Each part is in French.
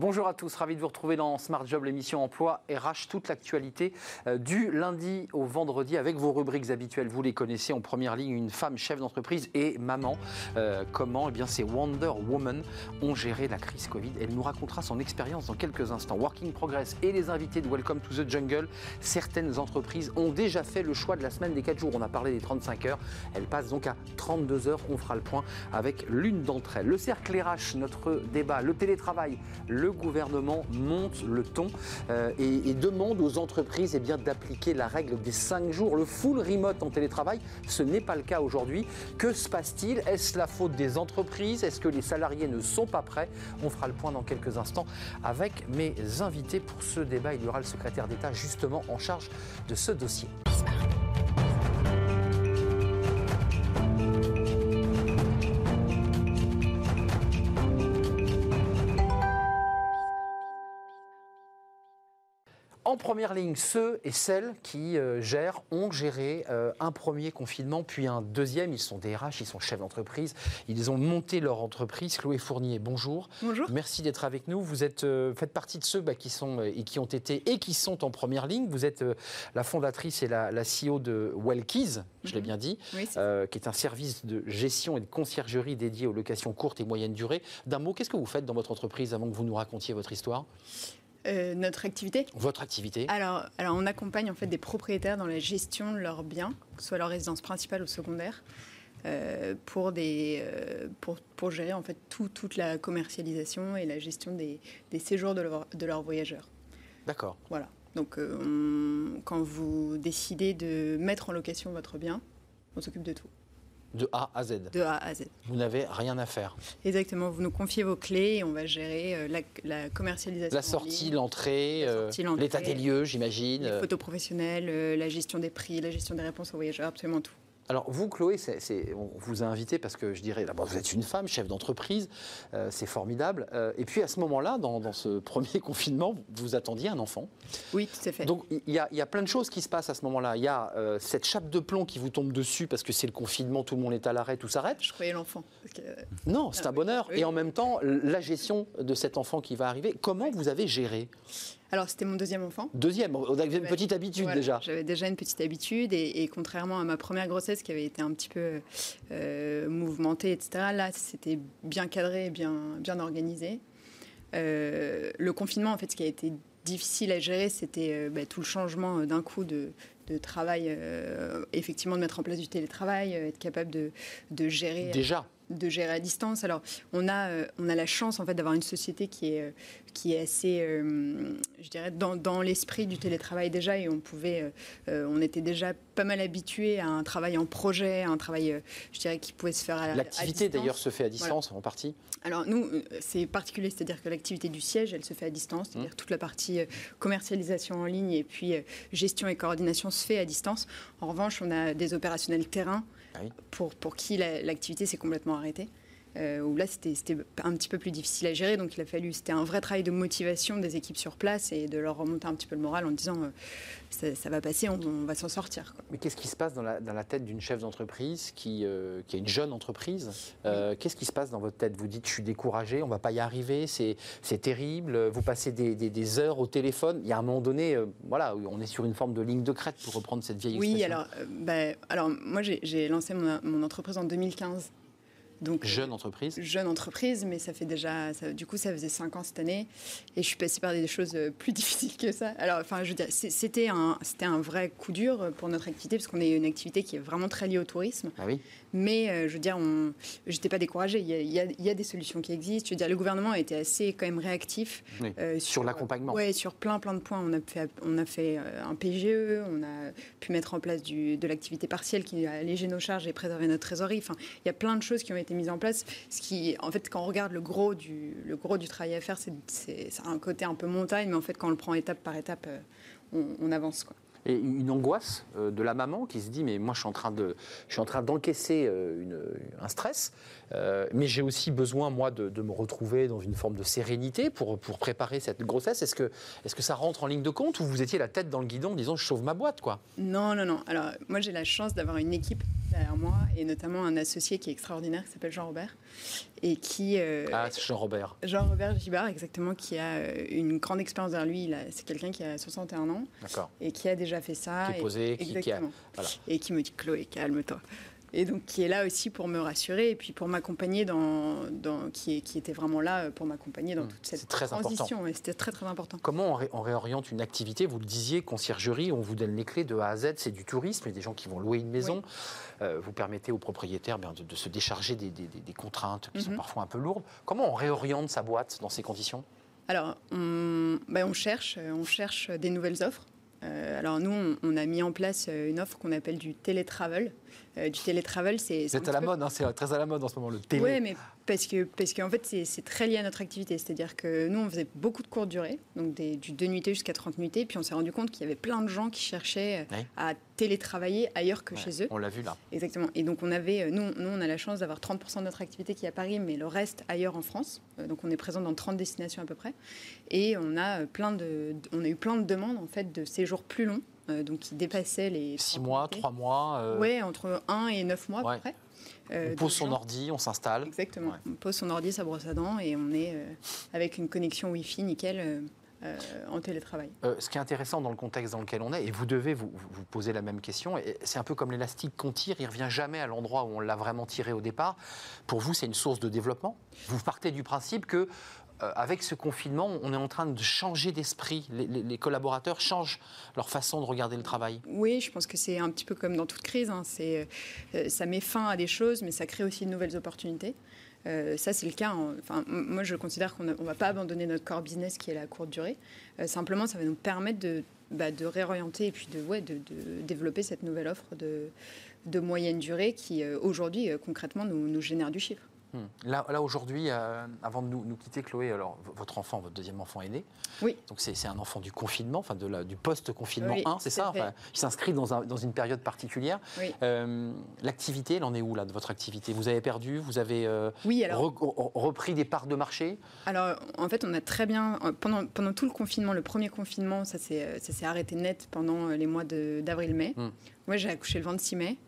Bonjour à tous, ravi de vous retrouver dans Smart Job, l'émission emploi RH, toute l'actualité euh, du lundi au vendredi avec vos rubriques habituelles. Vous les connaissez en première ligne, une femme chef d'entreprise et maman. Euh, comment? Eh bien, ces Wonder Woman ont géré la crise Covid. Elle nous racontera son expérience dans quelques instants. Working Progress et les invités de Welcome to the Jungle. Certaines entreprises ont déjà fait le choix de la semaine des 4 jours. On a parlé des 35 heures. Elle passe donc à 32 heures. On fera le point avec l'une d'entre elles. Le cercle RH, notre débat, le télétravail, le gouvernement monte le ton euh, et, demande aux entreprises eh d'appliquer la règle des 5 jours. Le full remote en télétravail, ce n'est pas le cas aujourd'hui. Que se passe-t-il? Est-ce la faute des entreprises? Est-ce que les salariés ne sont pas prêts? On fera le point dans quelques instants avec mes invités pour ce débat. Il y aura le secrétaire d'État justement en charge de ce dossier. En première ligne, ceux et celles qui euh, gèrent, ont géré euh, un premier confinement, puis un deuxième. Ils sont des RH, ils sont chefs d'entreprise. Ils ont monté leur entreprise. Chloé Fournier, bonjour. Bonjour. Merci d'être avec nous. Vous êtes, euh, faites partie de ceux bah, qui sont et qui ont été et qui sont en première ligne. Vous êtes la fondatrice et la, la CEO de Wellkeys, je l'ai bien dit, Oui, qui est un service de gestion et de conciergerie dédié aux locations courtes et moyennes durées. D'un mot, qu'est-ce que vous faites dans votre entreprise avant que vous nous racontiez votre histoire? Euh, notre activité Votre activité alors, alors, on accompagne en fait des propriétaires dans la gestion de leurs biens, que ce soit leur résidence principale ou secondaire, euh, pour, des, euh, pour, pour gérer en fait tout- toute la commercialisation et la gestion des, des séjours de, leur- de leurs voyageurs. D'accord. Voilà. Donc, on- quand vous décidez de mettre en location votre bien, on s'occupe de tout, De A à Z. de A à Z. Vous n'avez rien à faire. Exactement. Vous nous confiez vos clés et on va gérer euh, la, la commercialisation. La sortie, l'entrée, euh, sortie, l'entrée. l'état des lieux, j'imagine. Les Euh, photos professionnelles, la gestion des prix, la gestion des réponses aux voyageurs, absolument tout. Alors vous, Chloé, c'est- c'est- on vous a invité parce que je dirais, d'abord vous êtes une femme, chef d'entreprise, euh, c'est formidable. Euh, et puis à ce moment-là, dans, dans ce premier confinement, vous attendiez un enfant. Oui, tout à fait. Donc il y, a- il y a plein de choses qui se passent à ce moment-là. Il y a euh, cette chape de plomb qui vous tombe dessus parce que c'est le confinement, tout le monde est à l'arrêt, tout s'arrête. je croyais l'enfant. que, Non, c'est Ah un oui. bonheur. Oui. Et en même temps, la gestion de cet enfant qui va arriver, comment vous avez géré? Alors, c'était mon deuxième enfant. Deuxième, vous avez une petite habitude Voilà, déjà. J'avais déjà une petite habitude et, et contrairement à ma première grossesse qui avait été un petit peu euh, mouvementée, etc., là, c'était bien cadré, bien, bien organisé. Euh, le confinement, en fait, ce qui a été difficile à gérer, c'était euh, bah, tout le changement d'un coup de, de travail, effectivement de mettre en place du télétravail, être capable de, de gérer Déjà. De gérer à distance. Alors, on a, euh, on a la chance en fait d'avoir une société qui est, euh, qui est assez, euh, je dirais, dans, dans l'esprit du télétravail déjà, et on pouvait, on était déjà pas mal habitué à un travail en projet, à un travail, je dirais, qui pouvait se faire à, L'activité d'ailleurs se fait à distance en partie. Alors nous, c'est particulier, c'est-à-dire que l'activité du siège, elle se fait à distance, Mmh. c'est-à-dire toute la partie commercialisation en ligne et puis gestion et coordination se fait à distance. En revanche, on a des opérationnels terrain Ah pour, pour qui la- l'activité s'est complètement arrêtée. Euh, où là, c'était un petit peu plus difficile à gérer. Donc, il a fallu, c'était un vrai travail de motivation des équipes sur place et de leur remonter un petit peu le moral en disant euh, ça, ça va passer, on, on va s'en sortir. quoi. Mais qu'est-ce qui se passe dans la, dans la tête d'une chef d'entreprise qui, euh, qui a une jeune entreprise Qu'est-ce qui se passe dans votre tête? Vous dites, je suis découragé, on ne va pas y arriver, c'est terrible. Vous passez des, des- des heures au téléphone. Il y a un moment donné, voilà, on est sur une forme de ligne de crête pour reprendre cette vieille Oui, expression. alors, euh, bah, alors moi, j'ai j'ai lancé mon, mon entreprise en 2015. Donc, Jeune entreprise. jeune entreprise, mais ça fait déjà, ça- du coup, ça faisait cinq ans cette année, et je suis passée par des choses euh, plus difficiles que ça. Alors, enfin, je veux dire, c'était un, c'était un vrai coup dur euh, pour notre activité, parce qu'on est une activité qui est vraiment très liée au tourisme. Ah oui. Mais euh, je veux dire, on, j'étais pas découragée. Il y, a, il y a- il y a des solutions qui existent. Je veux dire, le gouvernement a été assez quand même réactif Oui. euh, Sur l'accompagnement. Ouais, sur plein plein de points. On a fait, on a fait euh, un PGE, on a pu mettre en place du, de l'activité partielle qui a allégé nos charges et préservé notre trésorerie. Enfin, il y a plein de choses qui ont été mises en place. Ce qui, en fait, quand on regarde le gros du, le gros du travail à faire, c'est, un côté un peu montagne, mais en fait, quand on le prend étape par étape, euh, on, on avance. Quoi. et une angoisse euh, de la maman qui se dit mais moi je suis en train de je suis en train d'encaisser euh, un stress euh, mais j'ai aussi besoin moi de, de me retrouver dans une forme de sérénité pour, pour préparer cette grossesse est-ce que est-ce que ça rentre en ligne de compte ou vous étiez la tête dans le guidon en disant je sauve ma boîte quoi? Non, non, non. Alors, moi, j'ai la chance d'avoir une équipe derrière moi et notamment un associé qui est extraordinaire qui s'appelle Jean-Robert et qui. euh, ah c'est Jean-Robert Jean-Robert Gibard, exactement, qui a euh, une grande expérience derrière lui. C'est quelqu'un qui a 61 ans d'accord et qui a déjà fait ça. qui est et- posé qui, qui a voilà. Et qui me dit Chloé, calme-toi. Et donc qui est là aussi pour me rassurer et puis pour m'accompagner dans, dans qui, était vraiment là euh, pour m'accompagner dans Mmh, toute cette très transition. Et c'était très très important. Comment on, ré- on réoriente une activité? Vous le disiez, conciergerie, on vous donne les clés de A à Z, c'est du tourisme, il y a des gens qui vont louer une maison. Euh, vous permettez aux propriétaires bien, de, de se décharger des, des- des- des contraintes qui sont Mhm. parfois un peu lourdes. Comment on réoriente sa boîte dans ces conditions? Alors, on, ben, on cherche, euh, on cherche des nouvelles offres. Euh, alors nous, on, on a mis en place euh, une offre qu'on appelle du télétravel. Euh, du télétravel, c'est c'est à la peu- mode, hein, c'est très à la mode en ce moment, le télé. Oui, mais parce que parce qu'en fait, c'est très lié à notre activité. C'est-à-dire que nous, on faisait beaucoup de courtes durées, donc des, du 2 nuitées jusqu'à 30 nuitées. Puis on s'est rendu compte qu'il y avait plein de gens qui cherchaient euh, Oui. à télétravailler ailleurs que Ouais, chez eux. On l'a vu là. Exactement. Et donc, on avait, euh, nous, nous, on a la chance d'avoir 30% de notre activité qui est à Paris, mais le reste ailleurs en France. Euh, Donc, on est présent dans 30 destinations à peu près. Et on a, plein de, on a eu plein de demandes, en fait, de séjours plus longs, donc qui dépassaient les. Six 30 mois, nuitées. trois mois, euh, Ouais, entre 1 et 9 mois à Ouais. peu près. Euh, on pose son gens- ordi, on s'installe. Exactement. Ouais. On pose son ordi, sa brosse à dents, et on est euh, avec une connexion Wi-Fi nickel euh, en télétravail. Euh, ce qui est intéressant dans le contexte dans lequel on est, et vous devez vous, vous- poser la même question, et c'est un peu comme l'élastique qu'on tire, il revient jamais à l'endroit où on l'a vraiment tiré au départ. Pour vous, c'est une source de développement Vous partez du principe que avec ce confinement, on est en train de changer d'esprit. Les, collaborateurs changent leur façon de regarder le travail. Oui, je pense que c'est un petit peu comme dans toute crise. hein. Euh, ça met fin à des choses, mais ça crée aussi de nouvelles opportunités. Euh, ça, c'est le cas. en- Enfin, moi, je considère qu'on ne va pas abandonner notre core business qui est la courte durée. Euh, simplement, ça va nous permettre de, bah, réorienter et puis de, développer cette nouvelle offre de, moyenne durée qui, euh, aujourd'hui, euh, concrètement, nous génère du chiffre. Hmm. Là, là aujourd'hui, euh, avant de nous, nous quitter, Chloé, alors votre enfant, votre deuxième enfant est né. Oui. Donc c'est un enfant du confinement, enfin de la- du post-confinement Oui, 1, c'est ça. Enfin, Il s'inscrit dans, un- dans une période particulière. Oui. Euh, L'activité, elle en est où là de votre activité? Vous avez perdu Vous avez euh, Oui, alors. re- re- repris des parts de marché? Alors, en fait, on a très bien, pendant, pendant tout le confinement, le premier confinement, ça s'est arrêté net pendant les mois d'avril-mai. Hmm. Moi, j'ai accouché le 26 mai.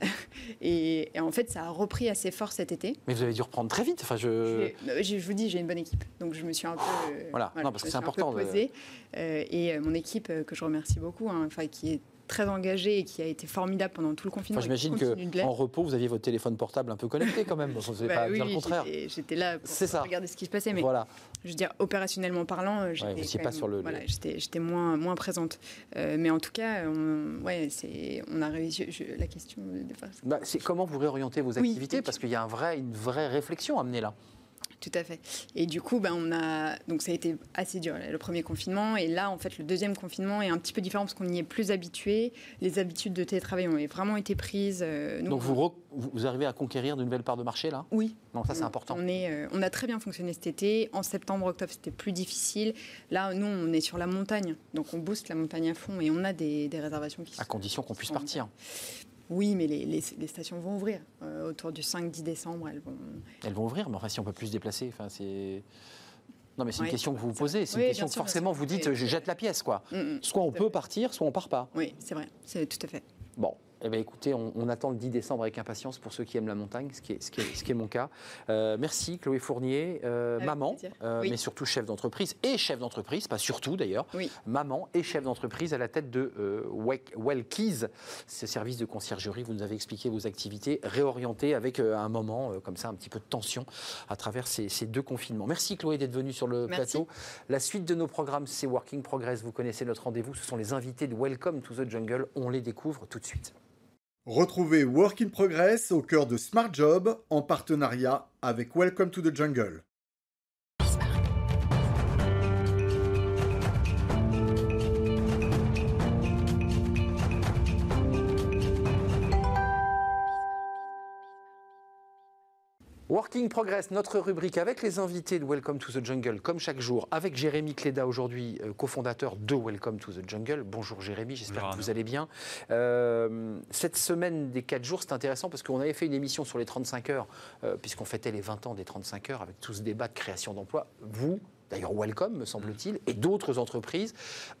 et, et en fait, ça a repris assez fort cet été. Mais vous avez dû reprendre très vite. Enfin, je... Je, vous dis, j'ai une bonne équipe. Donc, je me suis un peu. Voilà. Non, parce que c'est important de- posée. Euh, et euh, mon équipe, euh, que je remercie beaucoup, hein, enfin, qui est très engagée et qui a été formidable pendant tout le confinement. Enfin, J'imagine qu'en repos, vous aviez votre téléphone portable un peu connecté quand même. Vous n'allez Bah pas oui, dire le contraire. j'étais- là C'est pour ça. regarder ce qui se passait. Mais Voilà. je veux dire, opérationnellement parlant, euh, j'étais quand pas sur le- Voilà, le- j'étais, j'étais moins, moins présente. Euh, mais en tout cas, on, ouais, c'est, on a réussi. je- la question, Bah, c'est comment vous réorientez vos activités? Oui. Parce qu'il y a un vrai, une vraie réflexion à mener là. Tout à fait. Et du coup, ben, on a, donc ça a été assez dur le premier confinement. Et là, en fait, le deuxième confinement est un petit peu différent parce qu'on y est plus habitué. Les habitudes de télétravail ont vraiment été prises. euh, nous, Donc on- vous, re- vous arrivez à conquérir de nouvelles parts de marché là? Oui, Donc ça c'est important. On, est, euh, on a très bien fonctionné cet été. En septembre, octobre, c'était plus difficile. Là, nous, on est sur la montagne. Donc, on booste la montagne à fond et on a des, des réservations qui À sont- condition qu'on puisse partir. Oui, mais les, les- les stations vont ouvrir. Euh, autour du 5-10 décembre, elles vont. Elles vont ouvrir, mais enfin si on peut plus se déplacer, enfin c'est. Non mais c'est une Ouais, question que vous vous posez, c'est Oui, une question que sûr, forcément vous dites je jette la pièce quoi. Mm, mm. Soit on peut partir, soit on part pas. Oui, c'est vrai. C'est tout à fait. Bon, eh bien, écoutez, on, on attend le 10 décembre avec impatience pour ceux qui aiment la montagne, ce qui est, ce qui est, ce qui est mon cas. Euh, merci Chloé Fournier, euh, maman, euh, Oui. mais surtout chef d'entreprise et chef d'entreprise, pas surtout d'ailleurs, Oui. maman et chef d'entreprise à la tête de Wellkeys, ce service de conciergerie. Vous nous avez expliqué vos activités réorientées avec un moment comme ça, un petit peu de tension à travers ces, ces deux confinements. Merci Chloé d'être venue sur le Merci. plateau. La suite de nos programmes, c'est Working Progress. Vous connaissez notre rendez-vous. Ce sont les invités de Welcome to the Jungle. On les découvre tout de suite. Retrouvez Work in Progress au cœur de Smart Job en partenariat avec Welcome to the Jungle. Working Progress, notre rubrique avec les invités de Welcome to the Jungle, comme chaque jour, avec Jérémy Cléda aujourd'hui, euh, cofondateur de Welcome to the Jungle. Bonjour Jérémy, j'espère que vous allez bien. Euh, cette semaine des 4 jours, c'est intéressant parce qu'on avait fait une émission sur les 35 heures, euh, puisqu'on fêtait les 20 ans des 35 heures avec tout ce débat de création d'emplois. Vous, d'ailleurs Welcome me semble-t-il, et d'autres entreprises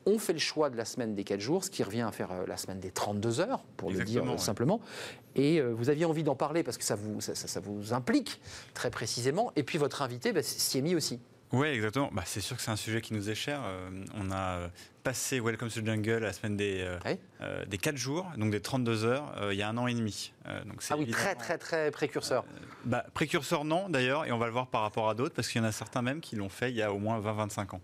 ont fait le choix de la semaine des 4 jours, ce qui revient à faire la semaine des 32 heures, pour le dire simplement. Et euh, vous aviez envie d'en parler parce que ça vous, ça, vous implique très précisément. Et puis votre invité bah, s'y est mis aussi. Oui, exactement. Bah, c'est sûr que c'est un sujet qui nous est cher. Euh, on a euh, passé Welcome to the Jungle la semaine des, des 4 jours, donc des 32 heures, il y a un an et demi. donc ah oui, très très très précurseur. Bah, précurseur non d'ailleurs, et on va le voir par rapport à d'autres, parce qu'il y en a certains même qui l'ont fait il y a au moins 20-25 ans.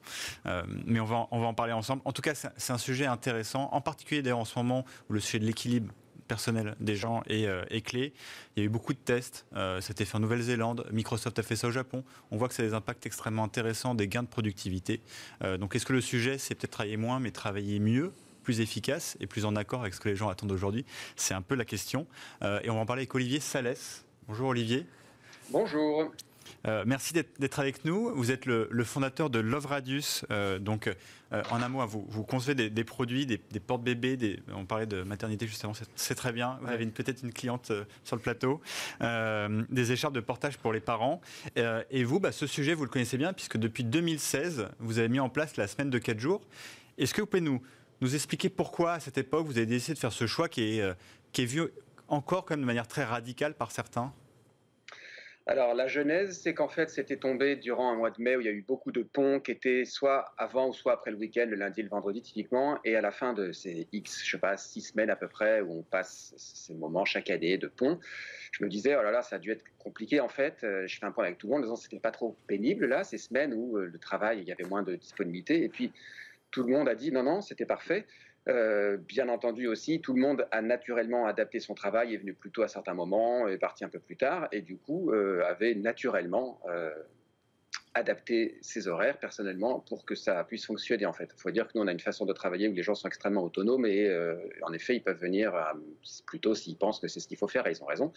mais on va, on va en parler ensemble. En tout cas, c'est un sujet intéressant, en particulier d'ailleurs en ce moment où le sujet de l'équilibre personnel des gens euh, est, clé. Il y a eu beaucoup de tests. Euh, C'était fait en Nouvelle-Zélande. Microsoft a fait ça au Japon. On voit que ça a des impacts extrêmement intéressants, des gains de productivité. Euh, donc, est-ce que le sujet, c'est peut-être travailler moins, mais travailler mieux plus efficace et plus en accord avec ce que les gens attendent aujourd'hui? C'est un peu la question. et on va en parler avec Olivier Salès. Bonjour Olivier. Bonjour. Euh, merci d'être avec nous. Vous êtes le, fondateur de Love Radius. Euh, donc, euh, en un mot, vous, vous concevez des, produits, des, portes-bébés. on parlait de maternité justement, c'est très bien. Vous avez peut-être une cliente sur le plateau. des écharpes de portage pour les parents. et vous, bah, ce sujet, vous le connaissez bien, puisque depuis 2016, vous avez mis en place la semaine de 4 jours. Est-ce que vous pouvez nous, nous expliquer pourquoi, à cette époque, vous avez décidé de faire ce choix qui est, qui est vu encore comme de manière très radicale par certains? Alors la genèse, c'est qu'en fait, c'était tombé durant un mois de mai où il y a eu beaucoup de ponts qui étaient soit avant ou soit après le week-end, le lundi et le vendredi typiquement, et à la fin de ces X, je sais pas, six semaines à peu près, où on passe ces moments chaque année de ponts, je me disais, oh là là, ça a dû être compliqué en fait. Euh, je fais un point avec tout le monde en disant c'était pas trop pénible là, ces semaines où euh, le travail, il y avait moins de disponibilité, et puis tout le monde a dit non, non, c'était parfait. Euh, bien entendu aussi, tout le monde a naturellement adapté son travail, est venu plus tôt à certains moments, est parti un peu plus tard, et du coup euh, avait naturellement euh, adapter ses horaires personnellement pour que ça puisse fonctionner en fait. Il faut dire que nous on a une façon de travailler où les gens sont extrêmement autonomes et en effet ils peuvent venir plutôt s'ils pensent que c'est ce qu'il faut faire et ils ont raison.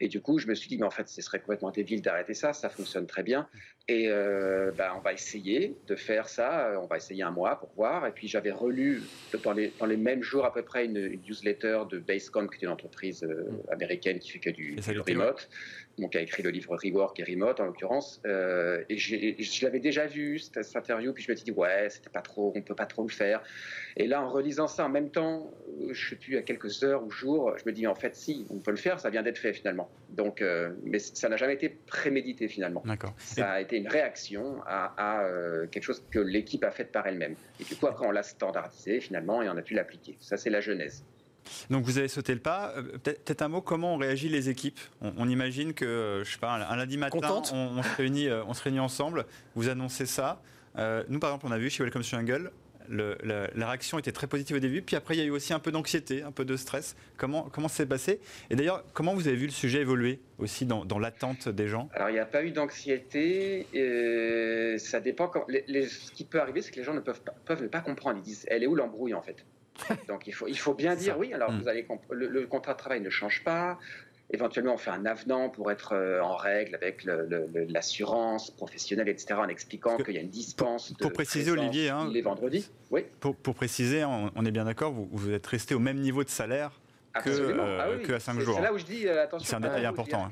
Et du coup je me suis dit mais en fait ce serait complètement débile d'arrêter ça, ça fonctionne très bien et euh, bah, on va essayer de faire ça, on va essayer un mois pour voir et puis j'avais relu dans les, dans les mêmes jours à peu près une, newsletter de Basecamp qui est une entreprise euh, américaine qui fait que du, du remote donc, qui a écrit le livre Rework et Remote en l'occurrence. Euh, et je l'avais déjà vu cette, interview, puis je me suis dit ouais, c'était pas trop, on peut pas trop le faire. Et là, en relisant ça en même temps, je sais plus à quelques heures ou jours, je me dis en fait si, on peut le faire, ça vient d'être fait finalement. Donc, euh, mais ça n'a jamais été prémédité finalement. D'accord. Ça a été une réaction à, quelque chose que l'équipe a fait par elle-même. Et du coup, après, on l'a standardisé finalement et on a pu l'appliquer. Ça, c'est la genèse. Donc vous avez sauté le pas. Euh, peut-être un mot, comment on réagit les équipes on, imagine que, euh, je sais pas, un, lundi matin, on, se réunit, euh, on se réunit ensemble, vous annoncez ça. nous, par exemple, on a vu chez Welcome Jungle, le, la, réaction était très positive au début, puis après il y a eu aussi un peu d'anxiété, un peu de stress. Comment comment s'est passé? Et d'ailleurs, comment vous avez vu le sujet évoluer aussi dans, l'attente des gens? Alors il n'y a pas eu d'anxiété. ça dépend. Quand, ce qui peut arriver, c'est que les gens ne peuvent pas, peuvent pas comprendre. Ils disent, elle est où l'embrouille en fait? Donc il faut, il faut bien dire oui. Alors hmm. vous allez le, contrat de travail ne change pas. Éventuellement, on fait un avenant pour être euh, en règle avec l'assurance professionnelle, etc., en expliquant qu'il y a une dispense. Pour, pour préciser, Olivier, hein, les vendredis. Oui. Pour, pour préciser, on, est bien d'accord, vous, vous, êtes resté au même niveau de salaire que, euh, ah que à 5 jours. C'est là où je dis euh, attention. C'est un détail important.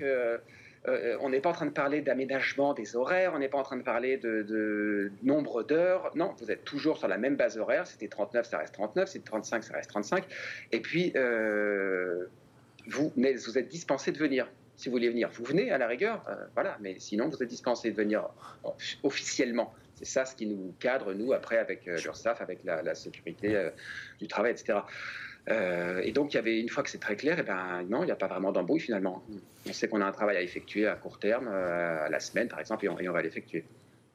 Euh, on n'est pas en train de parler d'aménagement des horaires, on n'est pas en train de parler de, nombre d'heures. Non, vous êtes toujours sur la même base horaire. C'était 39, ça reste 39. C'était 35, ça reste 35. Et puis, euh, vous, vous êtes dispensé de venir. Si vous voulez venir, vous venez à la rigueur, euh, voilà. Mais sinon, vous êtes dispensé de venir officiellement. C'est ça ce qui nous cadre, nous, après, avec l'URSSAF, avec la, sécurité du travail, etc. Euh, et donc, il y avait une fois que c'est très clair, et eh ben non, il n'y a pas vraiment d'embrouille finalement. On sait qu'on a un travail à effectuer à court terme, euh, à la semaine par exemple, et on, va l'effectuer.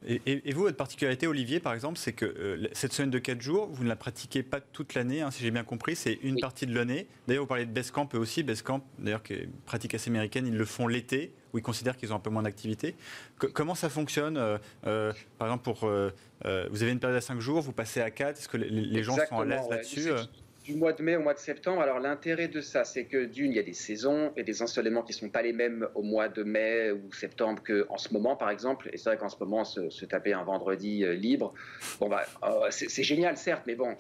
Et, vous, votre particularité, Olivier, par exemple, c'est que euh, cette semaine de 4 jours, vous ne la pratiquez pas toute l'année, hein, si j'ai bien compris, c'est une partie de l'année. D'ailleurs, vous parlez de Basecamp eux aussi. Basecamp, d'ailleurs, qui est une pratique assez américaine, ils le font l'été, où ils considèrent qu'ils ont un peu moins d'activité. comment ça fonctionne Par exemple, pour, vous avez une période à 5 jours, vous passez à 4, est-ce que les, gens sont à l'aise là-dessus du mois de mai au mois de septembre, alors l'intérêt de ça, c'est que d'une, il y a des saisons et des ensoleillements qui ne sont pas les mêmes au mois de mai ou septembre qu'en ce moment, par exemple. Et c'est vrai qu'en ce moment, se, taper un vendredi euh, libre, bon, bah, euh, c'est génial, certes, mais bon,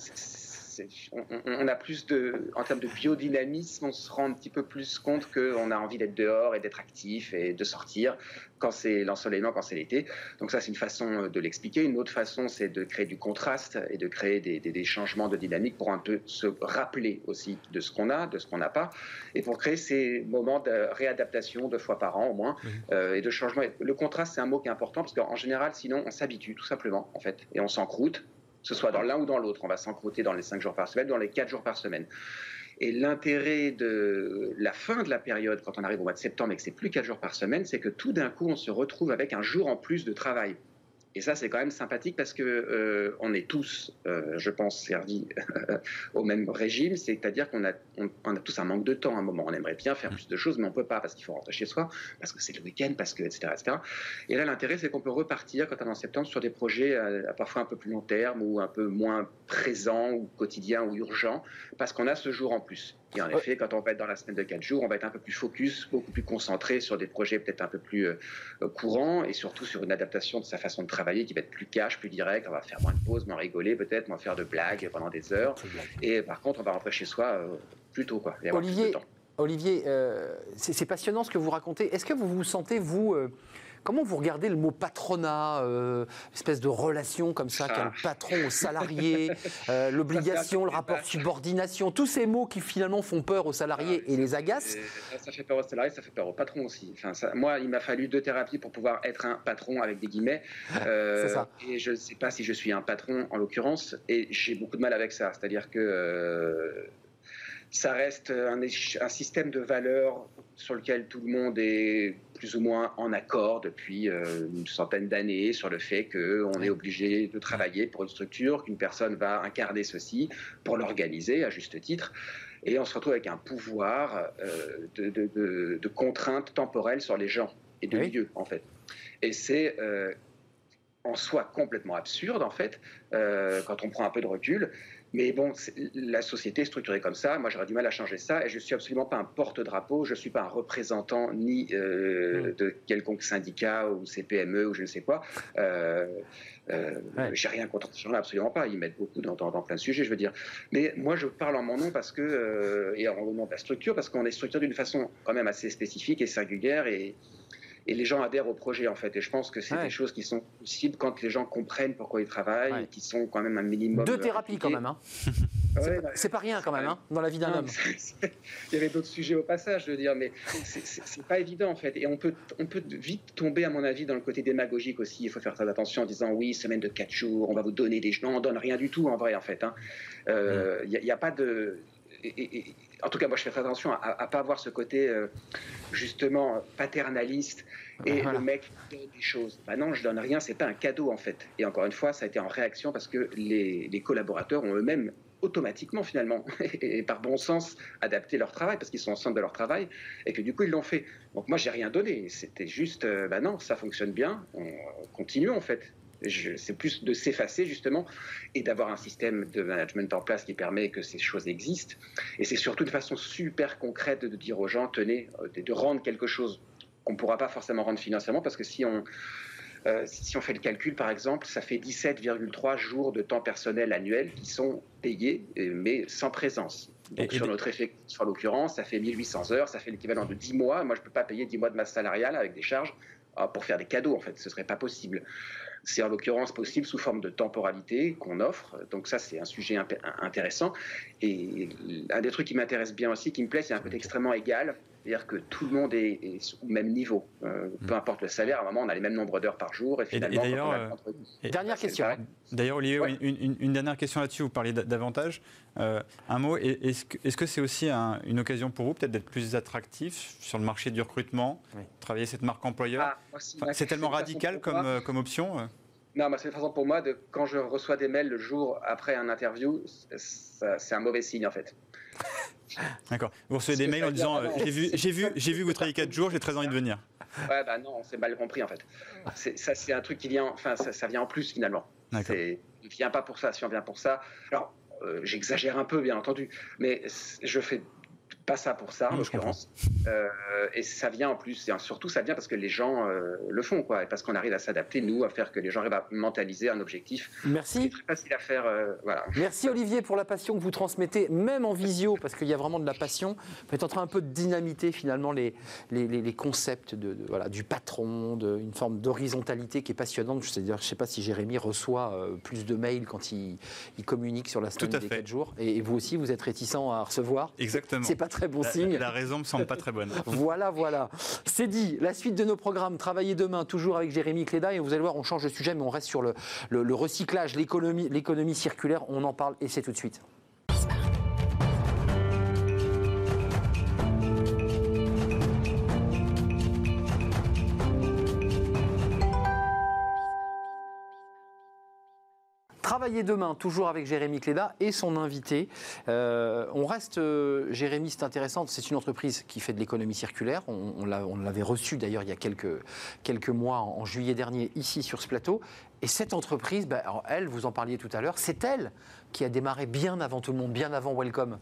on, a plus de, en termes de biodynamisme, on se rend un petit peu plus compte qu'on a envie d'être dehors et d'être actif et de sortir quand c'est l'ensoleillement, quand c'est l'été. Donc ça, c'est une façon de l'expliquer. Une autre façon, c'est de créer du contraste et de créer des, changements de dynamique pour un peu se rappeler aussi de ce qu'on a, de ce qu'on n'a pas, et pour créer ces moments de réadaptation deux fois par an au moins euh, et de changement. Le contraste, c'est un mot qui est important parce qu'en général, sinon, on s'habitue tout simplement en fait et on s'encroute ce soit dans l'un ou dans l'autre. On va s'encrouter dans les 5 jours par semaine, dans les 4 jours par semaine. Et l'intérêt de la fin de la période, quand on arrive au mois de septembre et que c'est plus 4 jours par semaine, c'est que tout d'un coup, on se retrouve avec un jour en plus de travail. Et ça, c'est quand même sympathique parce que euh, on est tous, euh, je pense, servis au même régime. C'est-à-dire qu'on a, tous un manque de temps à un moment. On aimerait bien faire plus de choses, mais on peut pas parce qu'il faut rentrer chez soi, parce que c'est le week-end, parce que, etc.. Et là, l'intérêt, c'est qu'on peut repartir quand on est en septembre sur des projets à, parfois un peu plus long terme ou un peu moins présents ou quotidiens ou urgents, parce qu'on a ce jour en plus. Et en effet, quand on va être dans la semaine de 4 jours, on va être un peu plus focus, beaucoup plus concentré sur des projets peut-être un peu plus euh, courants et surtout sur une adaptation de sa façon de travailler qui va être plus cash, plus direct. On va faire moins de pauses, moins rigoler peut-être, moins faire de blagues pendant des heures. Et par contre, on va rentrer chez soi euh, plus tôt. Quoi, Olivier, Olivier euh, c'est passionnant ce que vous racontez. Est-ce que vous vous sentez, vous, Comment vous regardez le mot patronat, euh, espèce de relation comme ça qu'a le ah. patron au salarié, euh, l'obligation, le rapport de subordination, tous ces mots qui finalement font peur aux salariés ah, et les agacent Ça fait peur aux salariés, ça fait peur au patron aussi. Enfin, moi, il m'a fallu deux thérapies pour pouvoir être un patron avec des guillemets. Euh, ça. Et je ne sais pas si je suis un patron en l'occurrence, et j'ai beaucoup de mal avec ça. C'est-à-dire que euh, ça reste un, un, système de valeurs sur lequel tout le monde est plus ou moins en accord depuis euh, une centaine d'années sur le fait qu'on est obligé de travailler pour une structure, qu'une personne va incarner ceci pour l'organiser à juste titre. Et on se retrouve avec un pouvoir euh, de, contraintes temporelles sur les gens et de lieux, en fait. Et c'est euh, en soi complètement absurde, en fait, quand on prend un peu de recul. Mais bon, la société est structurée comme ça. Moi, j'aurais du mal à changer ça. Et je suis absolument pas un porte-drapeau. Je suis pas un représentant ni euh, hmm. de quelconque syndicat ou CPME ou je ne sais quoi. Euh, euh, J'ai rien contre ces gens-là, absolument pas. Ils mettent beaucoup dans, dans, plein de sujets, je veux dire. Mais moi, je parle en mon nom parce que, euh, et en nom de la structure, parce qu'on est structuré d'une façon quand même assez spécifique et singulière. Et, et les gens adhèrent au projet en fait. Et je pense que c'est des choses qui sont possibles quand les gens comprennent pourquoi ils travaillent et qui sont quand même un minimum. Deux thérapies quand même. Hein. c'est pas rien quand même hein, dans la vie d'un homme. Il y avait d'autres sujets au passage, je veux dire, mais c'est pas évident en fait. Et on peut, on peut vite tomber, à mon avis, dans le côté démagogique aussi. Il faut faire très attention en disant oui, semaine de 4 jours, on va vous donner des. Non, on donne rien du tout en vrai en fait. Hein. Euh, il n'y a, pas de. et, en tout cas, moi, je fais très attention à ne pas avoir ce côté euh, justement paternaliste et le mec donne des choses. Bah non, je donne rien, c'est pas un cadeau en fait. Et encore une fois, ça a été en réaction parce que les, collaborateurs ont eux-mêmes automatiquement finalement et par bon sens adapté leur travail parce qu'ils sont ensemble de leur travail et que du coup ils l'ont fait. Donc moi j'ai rien donné, c'était juste euh, bah non ça fonctionne bien, on continue en fait c'est plus de s'effacer justement et d'avoir un système de management en place qui permet que ces choses existent. Et c'est surtout une façon super concrète de dire aux gens, tenez, euh, de rendre quelque chose qu'on ne pourra pas forcément rendre financièrement parce que si on, euh, si on fait le calcul, par exemple, ça fait 17,3 jours de temps personnel annuel qui sont payés, mais sans présence. Donc sur notre effectif, en l'occurrence, ça fait 1800 heures, ça fait l'équivalent de 10 mois. Moi, je ne peux pas payer 10 mois de masse salariale avec des charges ah, pour faire des cadeaux, en fait. Ce ne serait pas possible. C'est en l'occurrence possible sous forme de temporalité qu'on offre. Donc ça, c'est un sujet intéressant. Et un des trucs qui m'intéresse bien aussi, qui me plaît, c'est un côté extrêmement égal. C'est-à-dire que tout le monde est, au même niveau. Euh, peu mm. importe le salaire, à un moment, on a les mêmes nombres d'heures par jour. Et finalement, d'ailleurs, euh, dernière question. D'ailleurs, Olivier, une, dernière question là-dessus. Vous parlez davantage. Euh, un mot, est-ce que c'est aussi une occasion pour vous peut-être d'être plus attractif sur le marché du recrutement, travailler cette marque employeur ah, C'est tellement radical comme, comme option non, c'est une façon pour moi de quand je reçois des mails le jour après un interview, c'est un mauvais signe en fait. D'accord. Vous recevez des mails en disant euh, j'ai vu, j'ai vu, j'ai vu que vous travaillez 4 jours, j'ai très envie de venir. Ouais, bah non, c'est mal compris en fait. ça, c'est un truc qui vient, enfin, ça, vient en plus finalement. Il ne vient pas pour ça. Si on vient pour ça, alors j'exagère un peu, bien entendu, mais je fais pas ça pour ça, en l'occurrence. Euh, et ça vient en plus, et surtout ça vient parce que les gens euh, le font, quoi, et parce qu'on arrive à s'adapter, nous, à faire que les gens arrivent à mentaliser un objectif. Merci. C'est très facile à faire, euh, voilà. Merci Olivier pour la passion que vous transmettez, même en visio, parce qu'il y a vraiment de la passion. Vous êtes en train un peu de dynamiter finalement les, les, les, concepts de, voilà, du patron, de, une forme d'horizontalité qui est passionnante. Je ne sais pas si Jérémy reçoit plus de mails quand il, il communique sur la semaine des 4 jours. Et, vous aussi, vous êtes réticent à recevoir. Exactement. C'est pas très bon signe. La raison me semble pas très bonne. voilà, voilà. C'est dit. La suite de nos programmes, travailler demain, toujours avec Jérémy Cléda. Et vous allez voir, on change de sujet, mais on reste sur le, le recyclage, l'économie circulaire. On en parle et c'est tout de suite. Travailler demain, toujours avec Jérémy Cléda et son invité. Euh, on reste, euh, Jérémy, c'est intéressant, c'est une entreprise qui fait de l'économie circulaire. On, l'avait reçu d'ailleurs il y a quelques, mois, en, juillet dernier, ici sur ce plateau. Et cette entreprise, bah, elle, vous en parliez tout à l'heure, c'est elle qui a démarré bien avant tout le monde, bien avant Welcome.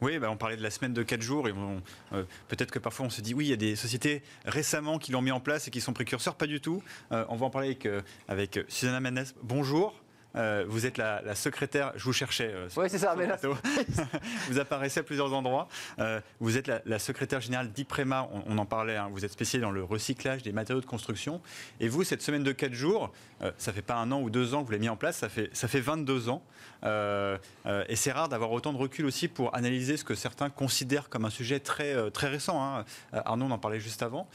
Oui, bah, on parlait de la semaine de 4 jours. euh, Peut-être que parfois on se dit oui, il y a des sociétés récemment qui l'ont mis en place et qui sont précurseurs. Pas du tout. on va en parler avec, avec Susanna Mendes. Bonjour. Euh, vous êtes la, secrétaire, je vous cherchais. Euh, oui, c'est ça, mais vous apparaissez à plusieurs endroits. Euh, vous êtes la, secrétaire générale d'IPREMA, on, en parlait, hein. vous êtes spécialisée dans le recyclage des matériaux de construction. Et vous, cette semaine de 4 jours, ça fait pas un an ou deux ans que vous l'avez mis en place, ça fait, ça fait 22 ans. et c'est rare d'avoir autant de recul aussi pour analyser ce que certains considèrent comme un sujet très, très récent. Hein. Arnaud en parlait juste avant.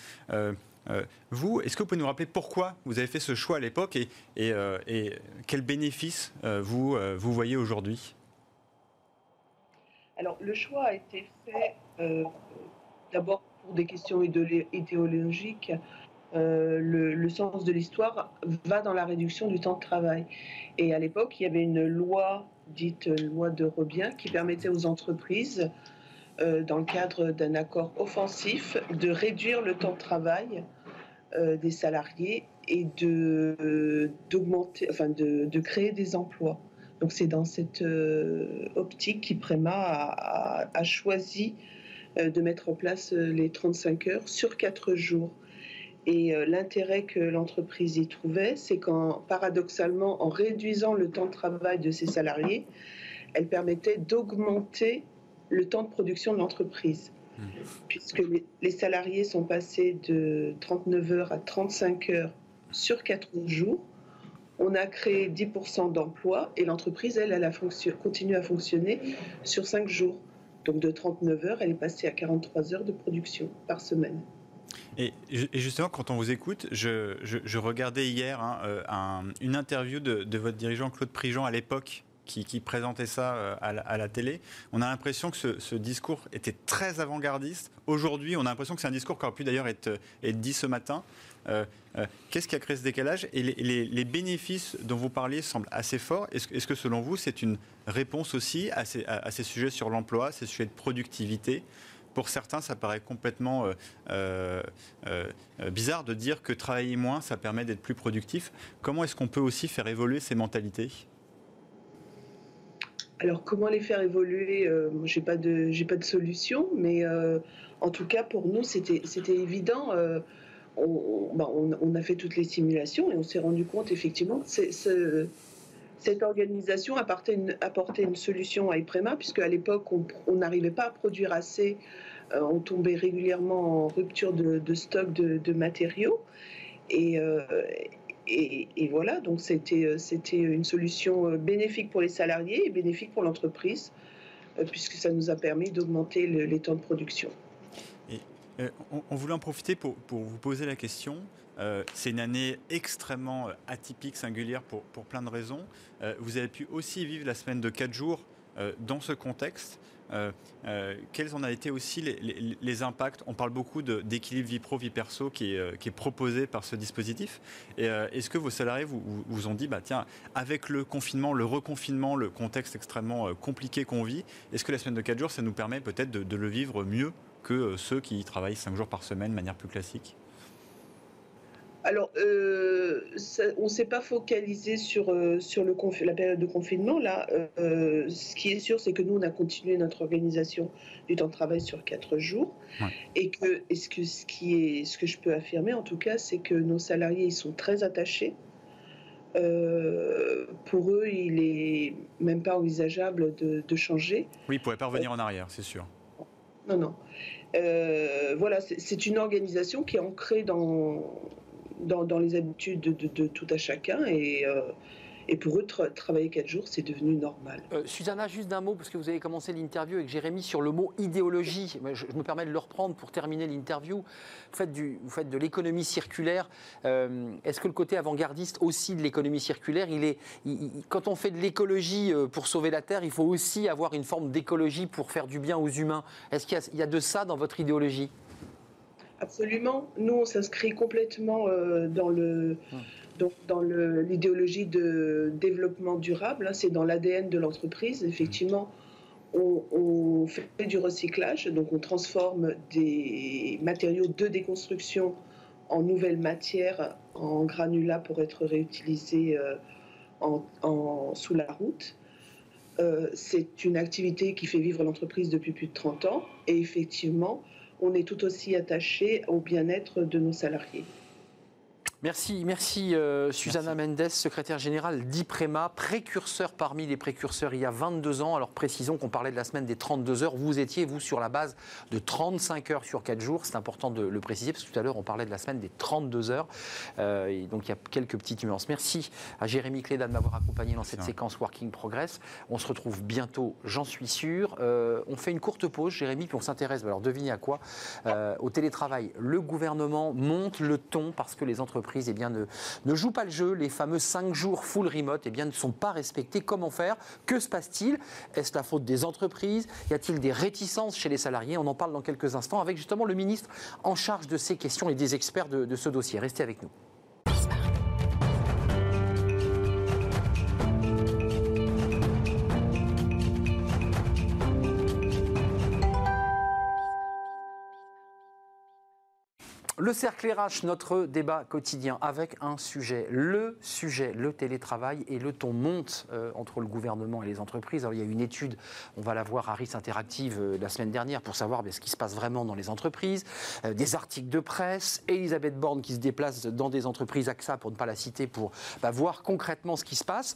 Euh, vous, est-ce que vous pouvez nous rappeler pourquoi vous avez fait ce choix à l'époque et, euh, quels bénéfices euh, vous, vous voyez aujourd'hui? Alors, le choix a été fait d'abord pour des questions idéologiques. Le, le, sens de l'histoire va dans la réduction du temps de travail. Et à l'époque, il y avait une loi dite loi de Robien qui permettait aux entreprises dans le cadre d'un accord offensif, de réduire le temps de travail euh, des salariés et de, d'augmenter, enfin de, créer des emplois. Donc c'est dans cette euh, optique qu'IPREMA a, a, choisi euh, de mettre en place les 35 heures sur 4 jours. Et l'intérêt que l'entreprise y trouvait, c'est qu'en paradoxalement, en réduisant le temps de travail de ses salariés, elle permettait d'augmenter le temps de production de l'entreprise puisque les salariés sont passés de 39 heures à 35 heures sur 4 jours. On a créé 10% d'emplois et l'entreprise, elle, elle a continue à fonctionner sur 5 jours. Donc de 39 heures, elle est passée à 43 heures de production par semaine. Et, justement, quand on vous écoute, je, regardais hier hein, euh, une interview de, de, votre dirigeant Claude Prigent à l'époque qui, présentait ça euh, à la, télé. On a l'impression que ce, discours était très avant-gardiste. Aujourd'hui, on a l'impression que c'est un discours qui aurait pu d'ailleurs être, dit ce matin. Euh, euh, qu'est-ce qui a créé ce décalage Et les, bénéfices dont vous parliez semblent assez forts. Est-ce que selon vous, c'est une réponse aussi à ces, sujets sur l'emploi, ces sujets de productivité? Pour certains, ça paraît complètement bizarre de dire que travailler moins, ça permet d'être plus productif. Comment est-ce qu'on peut aussi faire évoluer ces mentalités? Alors comment les faire évoluer euh, J'ai pas de solution, mais euh, en tout cas pour nous c'était évident. Euh, bah, on, a fait toutes les simulations et on s'est rendu compte effectivement que cette organisation apportait une, une solution à IPREMA, puisque à l'époque on n'arrivait pas à produire assez, on tombait régulièrement en rupture de, stock de, matériaux. Et, voilà, donc c'était, euh, une solution euh, bénéfique pour les salariés et bénéfique pour l'entreprise, euh, puisque ça nous a permis d'augmenter les temps de production. Et, on, voulait en profiter pour, pour vous poser la question. c'est une année extrêmement atypique, singulière pour, pour plein de raisons. vous avez pu aussi vivre la semaine de 4 jours dans ce contexte. Euh, euh, quels en ont été aussi les, impacts? On parle beaucoup d'équilibre vie pro, vie perso qui est, euh, proposé par ce dispositif. Est-ce que vos salariés vous, vous, ont dit, bah, tiens, avec le confinement, le reconfinement, le contexte extrêmement compliqué qu'on vit, est-ce que la semaine de 4 jours, ça nous permet peut-être de, de le vivre mieux que ceux qui travaillent 5 jours par semaine de manière plus classique? Alors, euh, on ne s'est pas focalisé sur, euh, sur le la période de confinement. Là, euh, ce qui est sûr, c'est que nous, on a continué notre organisation du temps de travail sur quatre jours. Et que, ce, que, ce, qui est, ce que je peux affirmer, en tout cas, c'est que nos salariés, ils sont très attachés. pour eux, il n'est même pas envisageable de, de changer. Oui, ils ne pourraient pas revenir en arrière, c'est sûr. Non, non. voilà, c'est une organisation qui est ancrée dans, dans, les habitudes de, tout à chacun. Et, euh, pour eux, travailler quatre jours, c'est devenu normal. Euh, Susanna, juste d'un mot, parce que vous avez commencé l'interview avec Jérémy sur le mot idéologie. Je, me permets de le reprendre pour terminer l'interview. Vous faites, vous de l'économie circulaire. Euh, est-ce que le côté avant-gardiste aussi de l'économie circulaire, il est, quand on fait de l'écologie pour sauver la Terre, il faut aussi avoir une forme d'écologie pour faire du bien aux humains. Est-ce qu'il y a de ça dans votre idéologie? Absolument. Nous, on s'inscrit complètement euh, dans le. dans l'idéologie de développement durable, hein. c'est dans l'ADN de l'entreprise. Effectivement, on, fait du recyclage, donc on transforme des matériaux de déconstruction en nouvelles matières, en granulats pour être réutilisés euh, en, sous la route. Euh, c'est une activité qui fait vivre l'entreprise depuis plus de 30 ans et effectivement, on est tout aussi attaché au bien-être de nos salariés. Merci, merci euh, Susanna Mendes, secrétaire générale d'IPREMA, précurseur parmi les précurseurs il y a 22 ans. Alors précisons qu'on parlait de la semaine des 32 heures. Vous étiez, vous, sur la base de 35 heures sur 4 jours. C'est important de le préciser parce que tout à l'heure, on parlait de la semaine des 32 heures. Euh, et donc il y a quelques petites nuances. Merci à Jérémy Cléda de m'avoir accompagné dans cette séquence Working Progress. On se retrouve bientôt, j'en suis sûr. Euh, on fait une courte pause, Jérémy, puis on s'intéresse, alors devinez à quoi? Au télétravail. Le gouvernement monte le ton parce que les entreprises eh bien, ne, ne jouent pas le jeu. Les fameux 5 jours full remote eh bien, ne sont pas respectés. Comment faire? Que se passe-t-il? Est-ce la faute des entreprises? Y a-t-il des réticences chez les salariés? On en parle dans quelques instants avec justement le ministre en charge de ces questions et des experts de, de ce dossier. Restez avec nous. Le cercle RH, notre débat quotidien avec un sujet. Le sujet, le télétravail et le ton monte euh, entre le gouvernement et les entreprises. Alors, il y a une étude, on va la voir à RIS Interactive euh, la semaine dernière pour savoir ce qui se passe vraiment dans les entreprises. Euh, des articles de presse, Elisabeth Borne qui se déplace dans des entreprises AXA pour ne pas la citer pour bah, voir concrètement ce qui se passe.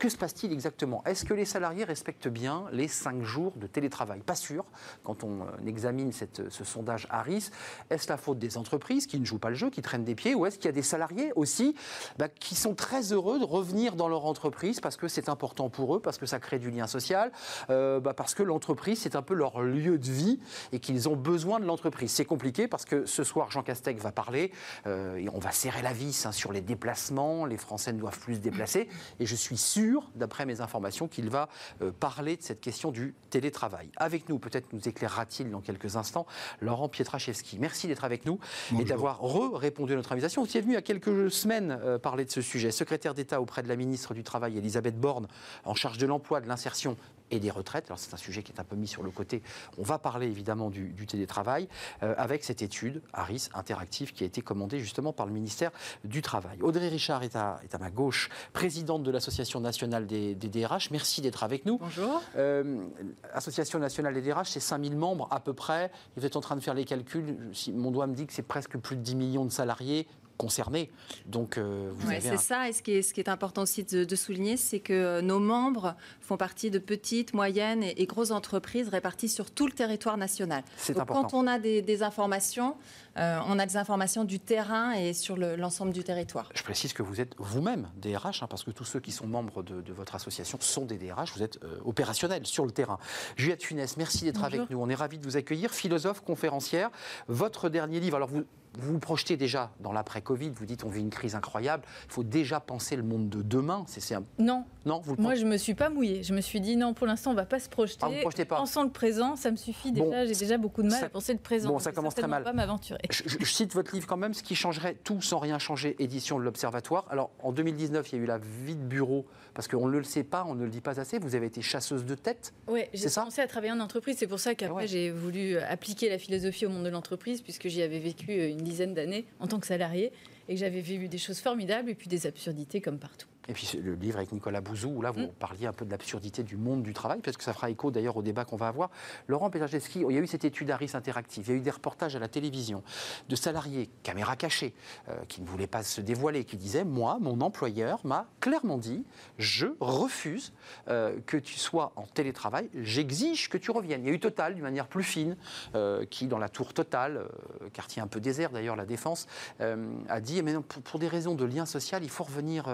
que se passe-t-il exactement? Est-ce que les salariés respectent bien les cinq jours de télétravail? Pas sûr quand on examine ce sondage RIS. Est-ce la faute des entreprises? Qui ne jouent pas le jeu, qui traînent des pieds, ou est-ce qu'il y a des salariés aussi bah, qui sont très heureux de revenir dans leur entreprise parce que c'est important pour eux, parce que ça crée du lien social, euh, bah, parce que l'entreprise, c'est un peu leur lieu de vie et qu'ils ont besoin de l'entreprise. C'est compliqué parce que ce soir, Jean Castex va parler euh, et on va serrer la vis hein, sur les déplacements. Les Français ne doivent plus se déplacer. Et je suis sûr, d'après mes informations, qu'il va euh, parler de cette question du télétravail. Avec nous, peut-être nous éclairera-t-il dans quelques instants, Laurent Pietraszewski. Merci d'être avec nous et d'avoir re-répondu à notre invitation. Vous êtes venu il y a quelques semaines euh, parler de ce sujet. Secrétaire d'État auprès de la ministre du Travail, Elisabeth Borne, en charge de l'emploi, de l'insertion et des retraites. Alors c'est un sujet qui est un peu mis sur le côté. On va parler évidemment du, télétravail euh, avec cette étude ARIS interactive qui a été commandée justement par le ministère du Travail. Audrey Richard est à, est à ma gauche, présidente de l'Association nationale des, DRH. Merci d'être avec nous. Bonjour. Euh, Association nationale des DRH, c'est 5000 membres à peu près. Vous êtes en train de faire les calculs. Si mon doigt me dit que c'est presque plus de 10 millions de salariés concernés. Donc, euh, vous C'est ça. Et ce qui, est, ce qui est important aussi de, souligner, c'est que euh, nos membres font partie de petites, moyennes et, grosses entreprises réparties sur tout le territoire national. C'est important. Quand on a des, informations, euh, on a des informations du terrain et sur l'ensemble du territoire. Je précise que vous êtes vous-même DRH, hein, parce que tous ceux qui sont membres de, votre association sont des DRH. Vous êtes opérationnels sur le terrain. Juliette Funès, merci d'être avec nous. On est ravis de vous accueillir. Philosophe, conférencière. Votre dernier livre, alors vous, vous vous projetez déjà dans l'après-Covid, vous dites on vit une crise incroyable, il faut déjà penser le monde de demain. C'est, Non, non vous moi je ne me suis pas mouillée. Je me suis dit non, pour l'instant on ne va pas se projeter. Ah, pas. Pensons le présent, ça me suffit déjà, j'ai déjà beaucoup de mal à penser le présent. Bon, ça commence très mal. pas m'aventurer. Je, cite votre livre quand même, ce qui changerait tout sans rien changer, édition de l'Observatoire. Alors en 2019, il y a eu la vie de bureau, parce qu'on ne le sait pas, on ne le dit pas assez, vous avez été chasseuse de tête. Oui, j'ai commencé à travailler en entreprise, c'est pour ça qu'après j'ai voulu appliquer la philosophie au monde de l'entreprise, puisque j'y avais vécu une une dizaine d'années en tant que salarié et que j'avais vu des choses formidables et puis des absurdités comme partout. Et puis le livre avec Nicolas Bouzou, où là vous mm. parliez un peu de l'absurdité du monde du travail, parce que ça fera écho d'ailleurs au débat qu'on va avoir. Laurent Pétarjeski, il y a eu cette étude Harris Interactive, il y a eu des reportages à la télévision de salariés, caméra cachée, euh, qui ne voulaient pas se dévoiler, qui disaient Moi, mon employeur m'a clairement dit Je refuse euh, que tu sois en télétravail, j'exige que tu reviennes. Il y a eu Total, d'une manière plus fine, euh, qui, dans la tour Total, quartier un peu désert d'ailleurs, la Défense, a dit Mais non, pour, pour, des raisons de lien social, il faut revenir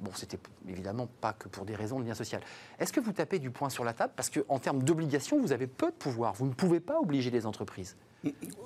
Bon, c'était évidemment pas que pour des raisons de lien social. Est-ce que vous tapez du poing sur la table Parce qu'en termes d'obligation, vous avez peu de pouvoir? Vous ne pouvez pas obliger les entreprises.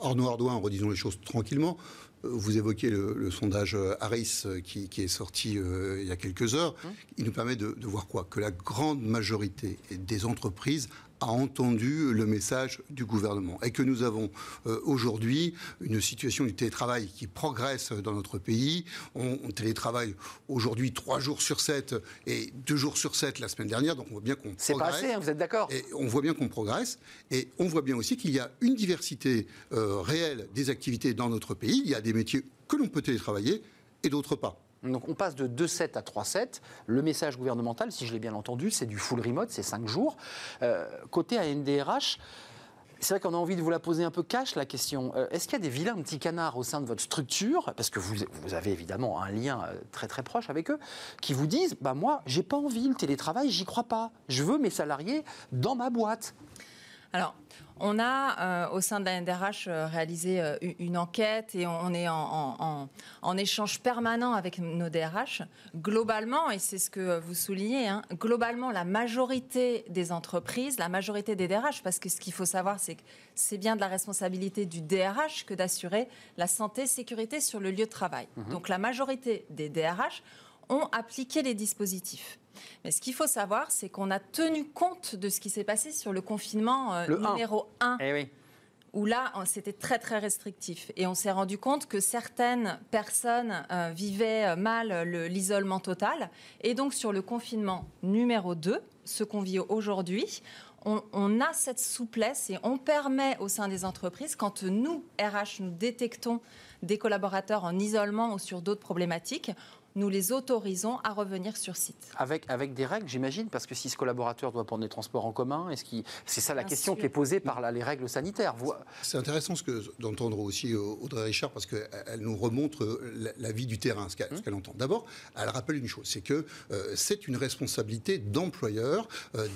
Hors noir redisons les choses tranquillement. Euh, vous évoquez le, sondage Harris euh, qui, est sorti euh, il y a quelques heures. Hum. Il nous permet de, de voir quoi? Que la grande majorité des entreprises a entendu le message du gouvernement et que nous avons euh, aujourd'hui une situation du télétravail qui progresse dans notre pays. On, télétravaille aujourd'hui trois jours sur sept et deux jours sur sept la semaine dernière, donc on voit bien qu'on C'est pas assez, hein, vous êtes d'accord? Et on voit bien qu'on progresse et on voit bien aussi qu'il y a une diversité euh, réelle des activités dans notre pays. Il y a des métiers que l'on peut télétravailler et d'autres pas. Donc on passe de 2,7 à 3,7. Le message gouvernemental, si je l'ai bien entendu, c'est du full remote, c'est 5 jours. Euh, côté ANDRH, c'est vrai qu'on a envie de vous la poser un peu cash, la question. Euh, est-ce qu'il y a des vilains petits canards au sein de votre structure Parce que vous, avez évidemment un lien euh, très très proche avec eux, qui vous disent Bah, moi, j'ai pas envie, le télétravail, j'y crois pas. Je veux mes salariés dans ma boîte. Alors, on a, euh, au sein de la NDRH, euh, réalisé euh, une enquête et on, est en, échange permanent avec nos DRH. Globalement, et c'est ce que vous soulignez, hein, globalement, la majorité des entreprises, la majorité des DRH, parce que ce qu'il faut savoir, c'est que c'est bien de la responsabilité du DRH que d'assurer la santé et sécurité sur le lieu de travail. Mhm. Donc la majorité des DRH ont appliqué les dispositifs. Mais ce qu'il faut savoir, c'est qu'on a tenu compte de ce qui s'est passé sur le confinement euh, numéro 1. Eh où là, c'était très très restrictif. Et on s'est rendu compte que certaines personnes euh, vivaient euh, mal l'isolement total. Et donc sur le confinement numéro 2, ce qu'on vit aujourd'hui, on, on, a cette souplesse et on permet au sein des entreprises, quand nous, RH, nous détectons des collaborateurs en isolement ou sur d'autres problématiques, nous les autorisons à revenir sur site. Avec, avec des règles, j'imagine, parce que si ce collaborateur doit prendre des transports en commun, est-ce c'est ça la question qui est posée par les règles sanitaires. C'est intéressant ce que, d'entendre aussi euh, Audrey Richard, parce qu'elle nous remontre euh, la, vie du terrain, ce qu'elle, hum. entend. D'abord, elle rappelle une chose, c'est que euh, c'est une responsabilité d'employeur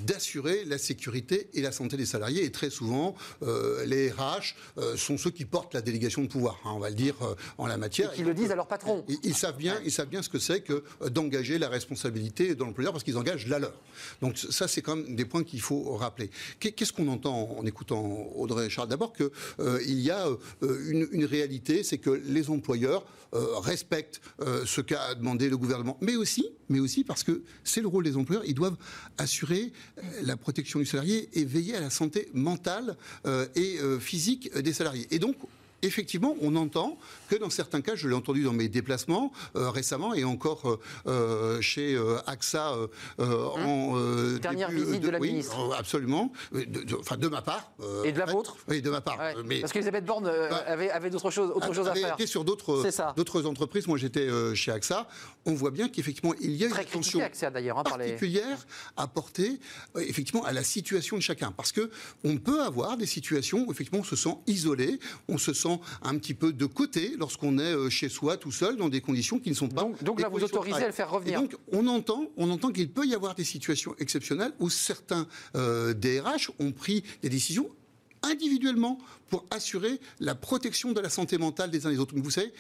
d'assurer la sécurité et la santé des salariés. Et très souvent, les RH sont ceux qui portent la délégation de pouvoir, hein, on va le dire en la matière. Et qui le disent à leur patron. Ils, savent bien, ils savent bien ce que c'est que euh, d'engager la responsabilité de l'employeur parce qu'ils engagent la leur. Donc ça, c'est quand même des points qu'il faut rappeler. Qu'est-ce qu'on entend en écoutant Audrey Charles? D'abord qu'il euh, y a euh, une, réalité, c'est que les employeurs respectent ce qu'a demandé le gouvernement, mais aussi, mais aussi parce que c'est le rôle des employeurs, ils doivent assurer la protection du salarié et veiller à la santé mentale et physique des salariés. Et donc, effectivement, on entend que dans certains cas, je l'ai entendu dans mes déplacements euh, récemment et encore euh, euh, chez AXA en dernière visite de, la ministre. absolument. Enfin, de, ma part. et de la vôtre Oui, de ma part. Mais parce qu'Elisabeth Borne bah, avait, avait d'autres choses, autre chose à faire. Été sur d'autres entreprises. Moi, j'étais chez AXA. On voit bien qu'effectivement, il y a une attention hein, particulière à porter effectivement à la situation de chacun, parce que on peut avoir des situations où effectivement on se sent isolé, on se sent un petit peu de côté lorsqu'on est euh, chez soi tout seul dans des conditions qui ne sont pas. Donc, donc là, vous autorisez à le faire revenir. donc on entend, on entend qu'il peut y avoir des situations exceptionnelles où certains euh, DRH ont pris des décisions individuellement pour assurer la protection de la santé mentale des uns et des autres. Mais vous savez,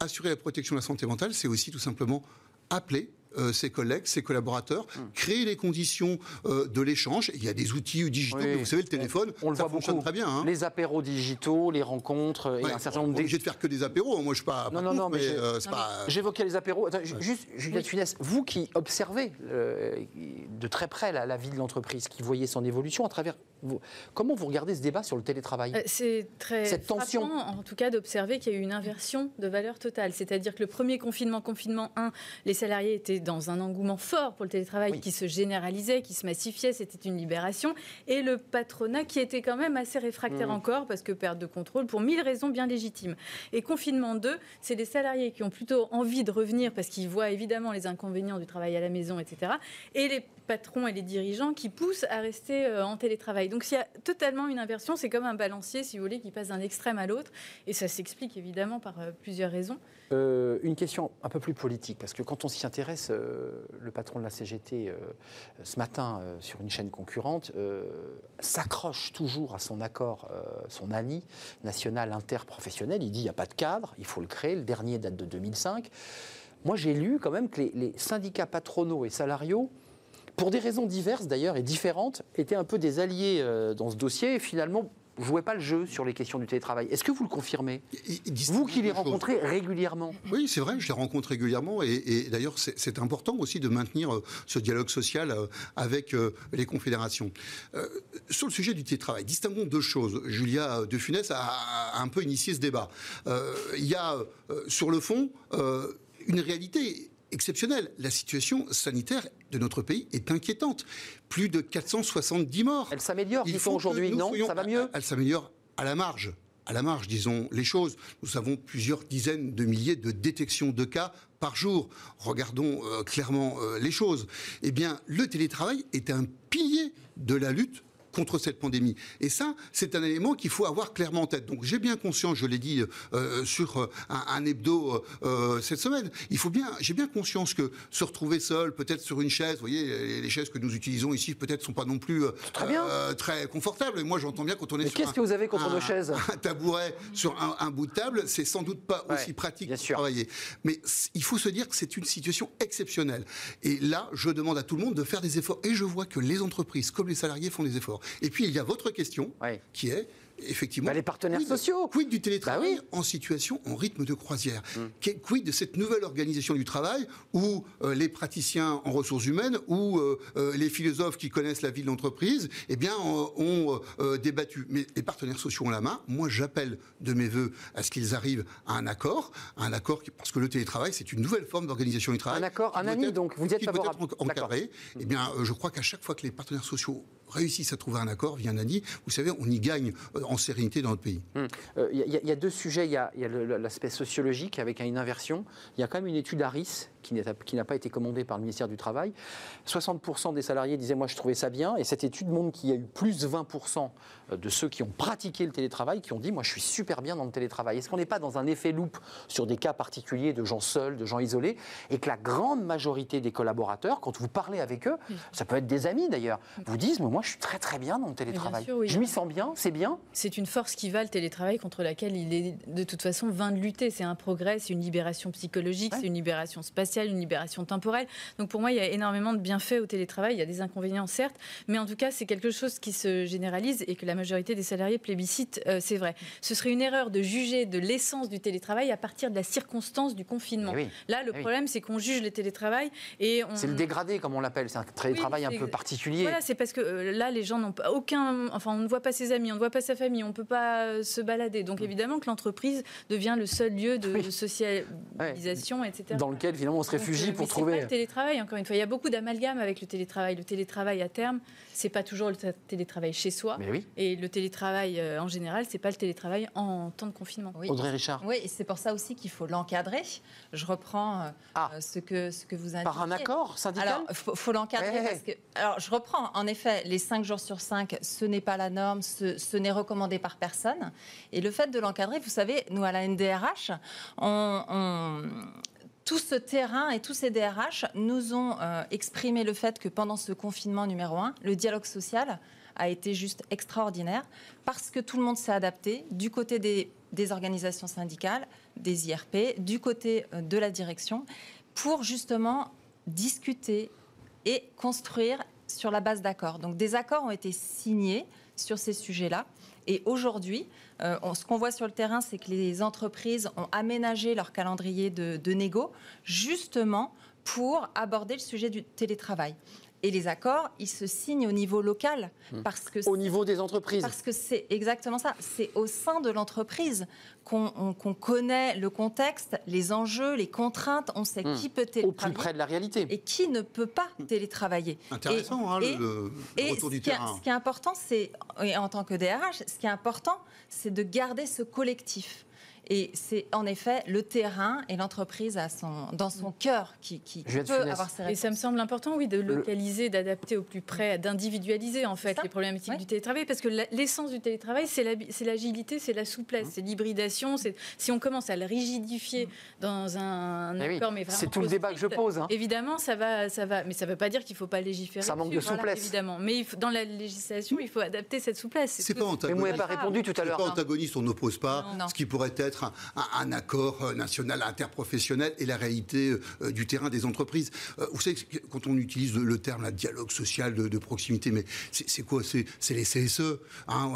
assurer la protection de la santé mentale, c'est aussi tout simplement appeler euh, ses collègues, ses collaborateurs, hmm. créer les conditions euh, de l'échange. Il y a des outils digitaux, vous savez, le téléphone, on, le ça fonctionne très bien. Hein. Les apéros digitaux, les rencontres, et un certain nombre. obligé de faire que des apéros. Hein. Moi, je suis pas. Non, non, non, mais, euh, j'évoquais les apéros. juste, Juliette Funès, vous qui observez de très près la, vie de l'entreprise, qui voyez son évolution à travers. comment vous regardez ce débat sur le télétravail? C'est très Cette tension. en tout cas, d'observer qu'il y a eu une inversion de valeur totale. C'est-à-dire que le premier confinement, confinement 1, les salariés étaient dans un engouement fort pour le télétravail qui se généralisait, qui se massifiait, c'était une libération, et le patronat qui était quand même assez réfractaire mmh. encore, parce que perte de contrôle, pour mille raisons bien légitimes. Et confinement 2, c'est des salariés qui ont plutôt envie de revenir parce qu'ils voient évidemment les inconvénients du travail à la maison, etc. Et les patrons et les dirigeants qui poussent à rester euh, en télétravail. Donc s'il y a totalement une inversion, c'est comme un balancier, si vous voulez, qui passe d'un extrême à l'autre. Et ça s'explique évidemment par euh, plusieurs raisons. Euh, une question un peu plus politique, parce que quand on s'y intéresse, le patron de la CGT, ce matin, sur une chaîne concurrente, s'accroche toujours à son accord, son ANI, national interprofessionnel. Il dit il n'y a pas de cadre, il faut le créer. Le dernier date de 2005. Moi, j'ai lu quand même que les, les syndicats patronaux et salariaux pour des raisons diverses d'ailleurs et différentes, étaient un peu des alliés euh, dans ce dossier et finalement ne jouaient pas le jeu sur les questions du télétravail. Est-ce que vous le confirmez Vous qui les rencontrez régulièrement Oui, c'est vrai, je les rencontre régulièrement et, d'ailleurs c'est important aussi de maintenir euh, ce dialogue social euh, avec les confédérations. sur le sujet du télétravail, distinguons deux choses. Julia De Funès a, a un peu initié ce débat. Il y a sur le fond une réalité exceptionnelle. La situation sanitaire de notre pays est inquiétante. Plus de 470 morts. Elle s'améliore, ils sont aujourd'hui, non Ça va mieux Elle s'améliore à la marge à la marge, disons les choses. Nous avons plusieurs dizaines de milliers de détections de cas par jour. Regardons euh, clairement euh, les choses. Eh bien, le télétravail est un pilier de la lutte contre cette pandémie. Et ça, c'est un élément qu'il faut avoir clairement en tête. Donc j'ai bien conscience, je l'ai dit euh, sur euh, un, hebdo euh, cette semaine, il faut bien, j'ai bien conscience que se retrouver seul, peut-être sur une chaise, vous voyez, les chaises que nous utilisons ici, peut-être sont pas non plus très, confortables. Et moi, j'entends bien quand on est Mais sur qu'est-ce que vous avez contre nos chaises? Un tabouret sur un, bout de table, c'est sans doute pas aussi pratique pour travailler. Mais il faut se dire que c'est une situation exceptionnelle. Et là, je demande à tout le monde de faire des efforts. Et je vois que les entreprises, comme les salariés, font des efforts. Et puis, il y a votre question, qui est effectivement. Bah, les partenaires sociaux. Quid du télétravail bah en situation, en rythme de croisière mmh. Quid de cette nouvelle organisation du travail où euh, les praticiens en ressources humaines ou euh, euh, les philosophes qui connaissent la vie de l'entreprise eh bien, ont débattu. Mais les partenaires sociaux ont la main. Moi, j'appelle de mes voeux à ce qu'ils arrivent à un accord. un accord parce que le télétravail, c'est une nouvelle forme d'organisation du travail. Un accord, un ami, donc vous êtes favorable. encadré. Eh bien, je crois qu'à chaque fois que les partenaires sociaux réussissent à trouver un accord un ANI, vous savez, on y gagne en sérénité dans notre pays. Il hum. y, y, a deux sujets. Il y a, l'aspect sociologique avec une inversion. Il y a quand même une étude ARIS qui n'a pas été commandée par le ministère du Travail. 60% des salariés disaient Moi, je trouvais ça bien. Et cette étude montre qu'il y a eu plus 20% de ceux qui ont pratiqué le télétravail qui ont dit Moi, je suis super bien dans le télétravail. Est-ce qu'on n'est pas dans un effet loupe sur des cas particuliers de gens seuls, de gens isolés? Et que la grande majorité des collaborateurs, quand vous parlez avec eux, ça peut être des amis d'ailleurs, vous disent Moi, je suis très très bien dans le télétravail. Je m'y sens bien, c'est bien. C'est une force qui va le télétravail contre laquelle il est de toute façon vain de lutter. C'est un progrès, c'est une libération psychologique, c'est une libération spatiale une libération temporelle. Donc pour moi, il y a énormément de bienfaits au télétravail. Il y a des inconvénients, certes, mais en tout cas, c'est quelque chose qui se généralise et que la majorité des salariés plébiscitent, euh, c'est vrai. Ce serait une erreur de juger de l'essence du télétravail à partir de la circonstance du confinement. Eh Là, le eh problème, c'est qu'on juge le télétravail et on... C'est le dégradé, comme on l'appelle. C'est un télétravail un peu particulier. Voilà, c'est parce que euh, là, les gens n'ont pas aucun... Enfin, on ne voit pas ses amis, on ne voit pas sa famille, on ne peut pas euh, se balader. Donc mm. évidemment que l'entreprise devient le seul lieu de, socialisation, etc. Dans lequel, finalement, se réfugie pour trouver. Pas le télétravail, encore une fois. Il y a beaucoup d'amalgame avec le télétravail. Le télétravail à terme, c'est pas toujours le télétravail chez soi. Mais oui. Et le télétravail euh, en général, c'est pas le télétravail en temps de confinement. Audrey Richard. Oui, et c'est pour ça aussi qu'il faut l'encadrer. Je reprends euh, ah. euh, ce, que, ce que vous indiquez. Par un accord syndical Alors, il faut, l'encadrer parce que. Alors, je reprends. En effet, les 5 jours sur 5, ce n'est pas la norme, ce, ce n'est recommandé par personne. Et le fait de l'encadrer, vous savez, nous, à la NDRH, on, on tout ce terrain et tous ces DRH nous ont euh, exprimé le fait que pendant ce confinement numéro un, le dialogue social a été juste extraordinaire parce que tout le monde s'est adapté du côté des, organisations syndicales, des IRP, du côté euh, de la direction, pour justement discuter et construire sur la base d'accords. Donc des accords ont été signés sur ces sujets-là. Et aujourd'hui, euh, ce qu'on voit sur le terrain, c'est que les entreprises ont aménagé leur calendrier de, négo justement pour aborder le sujet du télétravail. Et les accords, ils se signent au niveau local. Hmm. Parce que Au niveau des entreprises. Parce que c'est exactement ça. C'est au sein de l'entreprise qu'on on- qu'on connaît le contexte, les enjeux, les contraintes. On sait Hmm. qui peut Au plus télétravailler près de la réalité. et qui ne peut pas télétravailler. Intéressant, hein, et- le, le Et retour ce du qui, est, terrain. ce qui est important, c'est, et en tant que DRH, ce qui est important, c'est de garder ce collectif. Et c'est en effet le terrain et l'entreprise dans son cœur qui, qui peut avoir Et réponses. ça me semble important, oui, de localiser, d'adapter au plus près, d'individualiser en fait Ça. les problématiques Ouais. du télétravail, parce que l'essence du télétravail, c'est la- c'est l'agilité, c'est la souplesse, c'est l'hybridation. Si on commence à le rigidifier dans un Eh oui, accord, mais c'est tout le débat que je pose, hein. Évidemment, ça va, ça va, mais ça ne veut pas dire qu'il ne faut pas légiférer. Ça manque de voilà, souplesse. évidemment, mais il faut- dans la législation, il faut adapter cette souplesse. C'est pas Mais vous antagoniste. pas répondu tout à C'est l'heure. pas antagoniste, on n'oppose pas non. ce qui pourrait être un, accord euh, national interprofessionnel et la réalité euh, du terrain des entreprises. Euh, vous savez, quand on utilise le, le terme dialogue social de, proximité, mais c'est quoi? C'est les CSE, hein,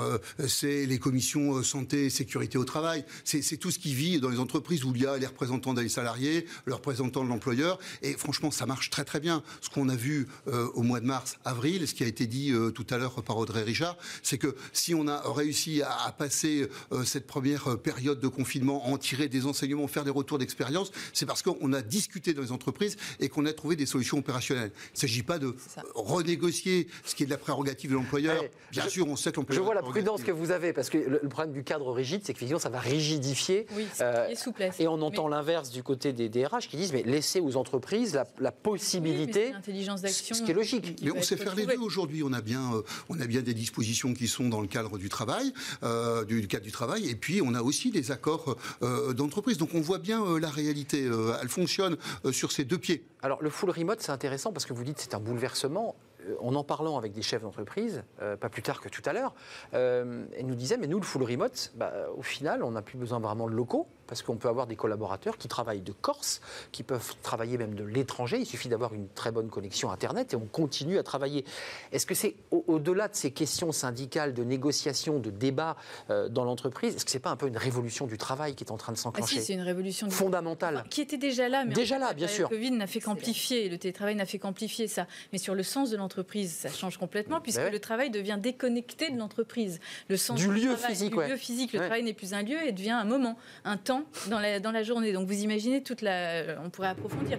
c'est les commissions santé et sécurité au travail, c'est tout ce qui vit dans les entreprises où il y a les représentants des salariés, les représentants de l'employeur, et franchement, ça marche très très bien. Ce qu'on a vu au mois de mars, avril, ce qui a été dit tout à l'heure par Audrey Richard, c'est que si on a réussi à, passer cette première période de confinement, en tirer des enseignements, faire des retours d'expérience, c'est parce qu'on a discuté dans les entreprises et qu'on a trouvé des solutions opérationnelles. Il ne s'agit pas de renégocier ce qui est de la prérogative de l'employeur. Bien je- sûr, on sait que Je l'employeur. vois a la prudence que vous avez, parce que le, le problème du cadre rigide, c'est qu'effectivement, ça va rigidifier. Oui, Euh, et souplesse. Et on entend Mais- l'inverse du côté des DRH qui disent mais laissez aux entreprises la, Oui, possibilité, l'intelligence d'action. ce qui est logique. qui Mais on sait faire les deux aujourd'hui. On a bien, euh, on a bien des dispositions qui sont dans le cadre du travail, euh, du, du cadre du travail, et puis on a aussi des accords euh, d'entreprise. Donc on voit bien euh, la réalité. Euh, elle fonctionne euh, sur ses deux pieds. Alors le full remote, c'est intéressant parce que vous dites c'est un bouleversement. Euh, En en parlant avec des chefs d'entreprise, euh, pas plus tard que tout à l'heure, euh, ils nous disaient, mais nous, le full remote, bah, au final, on n'a plus besoin vraiment de locaux, parce qu'on peut avoir des collaborateurs qui travaillent de Corse, qui peuvent travailler même de l'étranger, il suffit d'avoir une très bonne connexion Internet et on continue à travailler. Est-ce que c'est au- au-delà de ces questions syndicales, de négociation, de débat euh, dans l'entreprise, est-ce que c'est pas un peu une révolution du travail qui est en train de Ah s'enclencher si, c'est une révolution du Fondamentale. qui était déjà là, mais Déjà en fait, là, la bien sûr. Covid n'a fait qu'amplifier, le télétravail n'a fait qu'amplifier ça. Mais sur le sens de l'entreprise, ça change complètement puisque ouais. le travail devient déconnecté de l'entreprise. Le sens Du lieu travail, physique, du ouais. lieu physique, le Ouais. travail n'est plus un lieu et devient un moment, un temps dans la dans la journée. Donc vous imaginez toute la, on pourrait approfondir.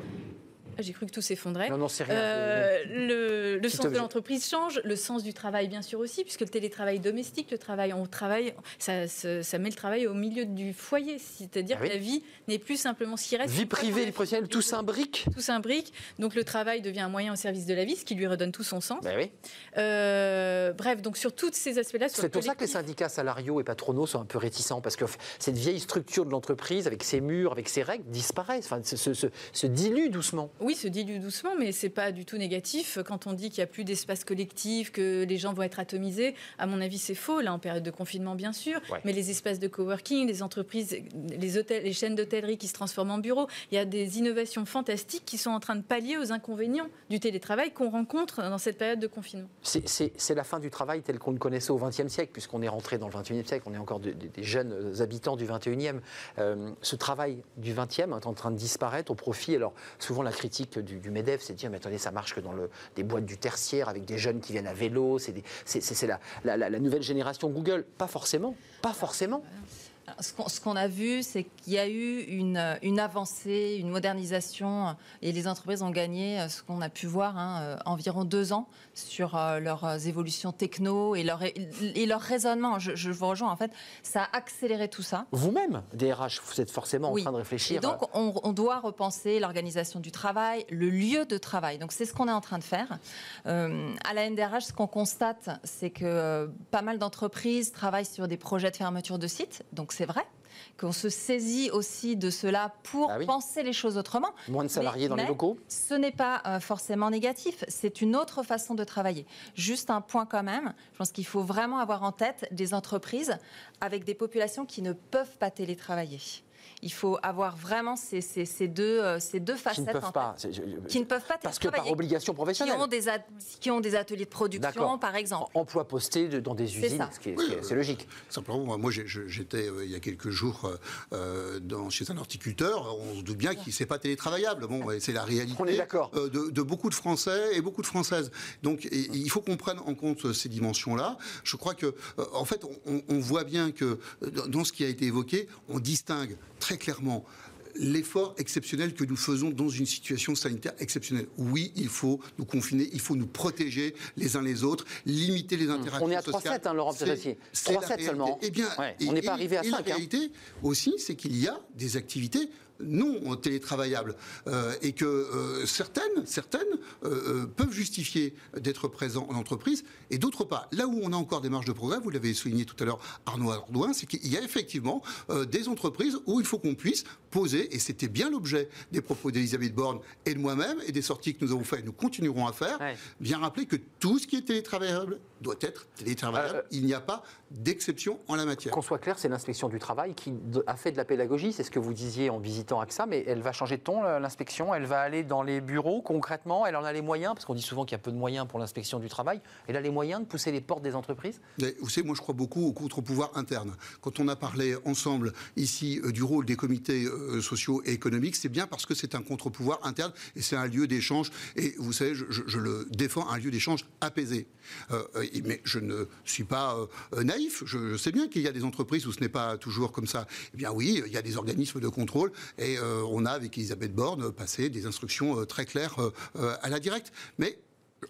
J'ai cru que tout s'effondrait. Non, non, c'est rien. Euh, le sens de l'entreprise change, le sens du travail bien sûr aussi, puisque le télétravail domestique, le travail en travail, ça, ça, ça met le travail au milieu du foyer, c'est-à-dire Ah oui. que la vie n'est plus simplement ce qui reste. Vie privée, vie professionnelle, tout s'imbrique Tout s'imbrique, donc le travail devient un moyen au service de la vie, ce qui lui redonne tout son sens. Ben oui. Euh, bref, donc sur tous ces aspects-là, C'est pour ça que les syndicats salariaux et patronaux sont un peu réticents, parce que cette vieille structure de l'entreprise, avec ses murs, avec ses règles, disparaît, enfin, se- se dilue doucement. Oui, se dilue doucement, mais c'est pas du tout négatif. Quand on dit qu'il n'y a plus d'espace collectif, que les gens vont être atomisés, à mon avis, c'est faux. Là, en période de confinement, bien sûr. Ouais. Mais les espaces de coworking, les entreprises, les hôtels, les chaînes d'hôtellerie qui se transforment en bureaux, il y a des innovations fantastiques qui sont en train de pallier aux inconvénients du télétravail qu'on rencontre dans cette période de confinement. C'est- la fin du travail tel qu'on le connaissait au XXe siècle, puisqu'on est rentré dans le XXIe siècle, on est encore de- de- des jeunes euh, habitants du XXIe. Euh, ce travail du XXe est en train de disparaître au profit. Alors, souvent, la critique du, du MEDEF, c'est dire, mais attendez, ça marche que dans le, des boîtes du tertiaire, avec des jeunes qui viennent à vélo, c'est la, nouvelle génération Google. Pas forcément, pas forcément. Ce qu'on a vu, c'est qu'il y a eu une, une avancée, une modernisation, et les entreprises ont gagné, euh, ce qu'on a pu voir, hein, euh, environ deux ans sur euh, leurs euh, évolutions techno et leur, et leur raisonnement. Je, je vous rejoins, en fait, ça a accéléré tout ça. Vous-même, DRH, vous êtes forcément Oui. en train de réfléchir. Et donc, on, on doit repenser l'organisation du travail, le lieu de travail. Donc, c'est ce qu'on est en train de faire. Euh, à la NDRH, ce qu'on constate, c'est que euh, pas mal d'entreprises travaillent sur des projets de fermeture de sites. Donc, c'est vrai qu'on se saisit aussi de cela pour Ah oui. penser les choses autrement. moins de salariés Mais- dans les locaux. Ce n'est pas euh, forcément négatif, c'est une autre façon de travailler. Juste un point quand même, je pense qu'il faut vraiment avoir en tête des entreprises avec des populations qui ne peuvent pas télétravailler. Il faut avoir vraiment ces, ces, ces deux, euh, ces deux Qui facettes. ne peuvent en pas. fait, je- qui ne peuvent pas Parce que par obligation qui professionnelle. ont, des at- qui ont des ateliers de production, par exemple. Emploi posté de- dans des usines, ce qui est, qui est- logique. Simplement, moi, j'étais euh, il y a quelques jours euh, dans, chez un horticulteur. On se doute bien qu'il c'est pas télétravaillable. Bon, c'est la réalité On est d'accord. euh, de, de beaucoup de Français et beaucoup de Françaises. Donc, et- et il faut qu'on prenne en compte ces dimensions-là. Je crois que, euh, en fait, on, on voit bien que dans- dans ce qui a été évoqué, on distingue très clairement l'effort exceptionnel que nous faisons dans une situation sanitaire exceptionnelle. Oui, il faut nous confiner, il faut nous protéger les uns les autres, limiter les interactions On est à sociales. 3,7, hein, Psachassier. c'est la 3,7 réalité. seulement. Eh bien, Ouais, on n'est pas arrivé à et 5, La hein. réalité aussi, c'est qu'il y a des activités non télétravaillables euh, et que euh, certaines, certaines euh, peuvent justifier d'être présents en entreprise et d'autres pas. Là où on a encore des marges de progrès, vous l'avez souligné tout à l'heure Arnaud Ardouin, c'est qu'il y a effectivement des entreprises où il faut qu'on puisse poser, et c'était bien l'objet des propos d'Elisabeth Borne et de moi-même et des sorties que nous avons faites et nous continuerons à faire, Ouais. bien rappeler que tout ce qui est télétravaillable doit être télétravaillable. Il n'y a pas d'exception en la matière. Qu'on soit clair, c'est l'inspection du travail qui a fait de la pédagogie, c'est ce que vous disiez en visitant AXA, mais elle va changer de ton, euh, l'inspection, elle va aller dans les bureaux concrètement, elle en a les moyens, parce qu'on dit souvent qu'il y a peu de moyens pour l'inspection du travail, elle a les moyens de pousser les portes des entreprises? Mais vous savez, moi je crois beaucoup au contre-pouvoir interne. Quand on a parlé ensemble ici euh, du rôle des comités euh, sociaux et économiques, c'est bien parce que c'est un contre-pouvoir interne et c'est un lieu d'échange. Et vous savez, je, le défends, un lieu d'échange apaisé. Mais je ne suis pas naïf. Je, je sais bien qu'il y a des entreprises où ce n'est pas toujours comme ça. Eh bien oui, il y a des organismes de contrôle et euh, on a avec Elisabeth Borne passé des instructions euh, très claires euh, à la directe. Mais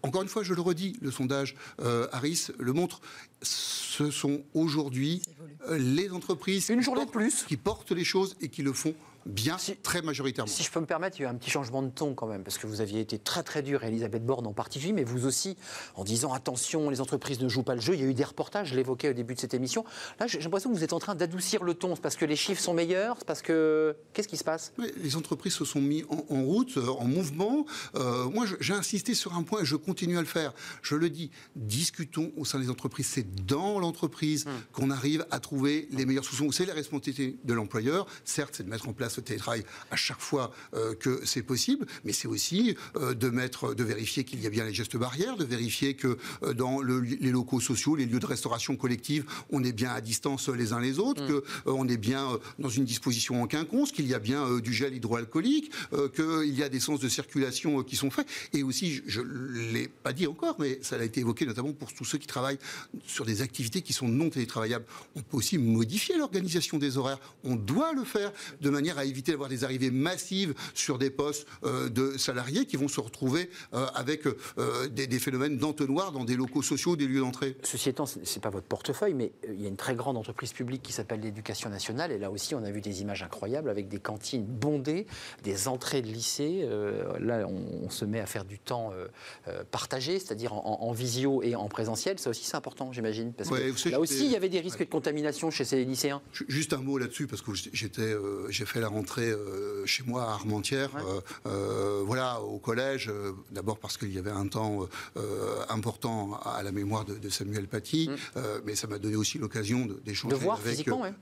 encore une fois, je le redis, le sondage euh, Harris le montre. Ce sont aujourd'hui euh, les entreprises Une qui journée de portent- plus. qui portent les choses et qui le font bien, Si- très majoritairement. Si je peux me permettre, il y a eu un petit changement de ton quand même, parce que vous aviez été très très dur, Elisabeth Borne en particulier, mais vous aussi, en disant attention, les entreprises ne jouent pas le jeu. Il y a eu des reportages, je l'évoquais au début de cette émission. Là, j'ai l'impression que vous êtes en train d'adoucir le ton. C'est parce que les chiffres sont meilleurs? C'est parce que. Qu'est-ce qui se passe? Oui, les entreprises se sont mis en, en route, euh, en mouvement. Euh, moi, j'ai insisté sur un point et je continue à le faire. Je le dis, discutons au sein des entreprises. C'est dans l'entreprise qu'on arrive à trouver les meilleures solutions. C'est la responsabilité de l'employeur. Certes, c'est de mettre en place le télétravail à chaque fois euh, que c'est possible, mais c'est aussi euh, de mettre, de vérifier qu'il y a bien les gestes barrières, de vérifier que euh, dans le- les locaux sociaux, les lieux de restauration collective, on est bien à distance les uns les autres, que euh, on est bien dans une disposition en quinconce, qu'il y a bien du gel hydroalcoolique, qu'il y a des sens de circulation qui sont faits. Et aussi, je ne l'ai pas dit encore, mais ça a été évoqué notamment pour tous ceux qui travaillent sur des activités qui sont non télétravaillables. On peut aussi modifier l'organisation des horaires. On doit le faire de manière à éviter d'avoir des arrivées massives sur des postes euh, de salariés qui vont se retrouver euh, avec euh, des, des phénomènes d'entonnoir dans des locaux sociaux, des lieux d'entrée. Ceci étant, ce n'est pas votre portefeuille, mais il y a une très grande entreprise publique qui s'appelle l'Éducation nationale. Et là aussi, on a vu des images incroyables avec des cantines bondées, des entrées de lycée. Là, on, on se met à faire du temps partagé, c'est-à-dire en, en visio et en présentiel. Ça aussi, c'est important, j'imagine. Parce Ouais, que savez, là aussi, il y avait des risques de contamination chez ces lycéens. Ju- Juste un mot là-dessus, parce que j'étais, j'ai fait la rentrée euh, chez moi à Armentières, euh, euh, voilà, au collège, d'abord parce qu'il y avait un temps important à, la mémoire de, de Samuel Paty, euh, mais ça m'a donné aussi l'occasion d'échanger De voir avec physiquement, ouais.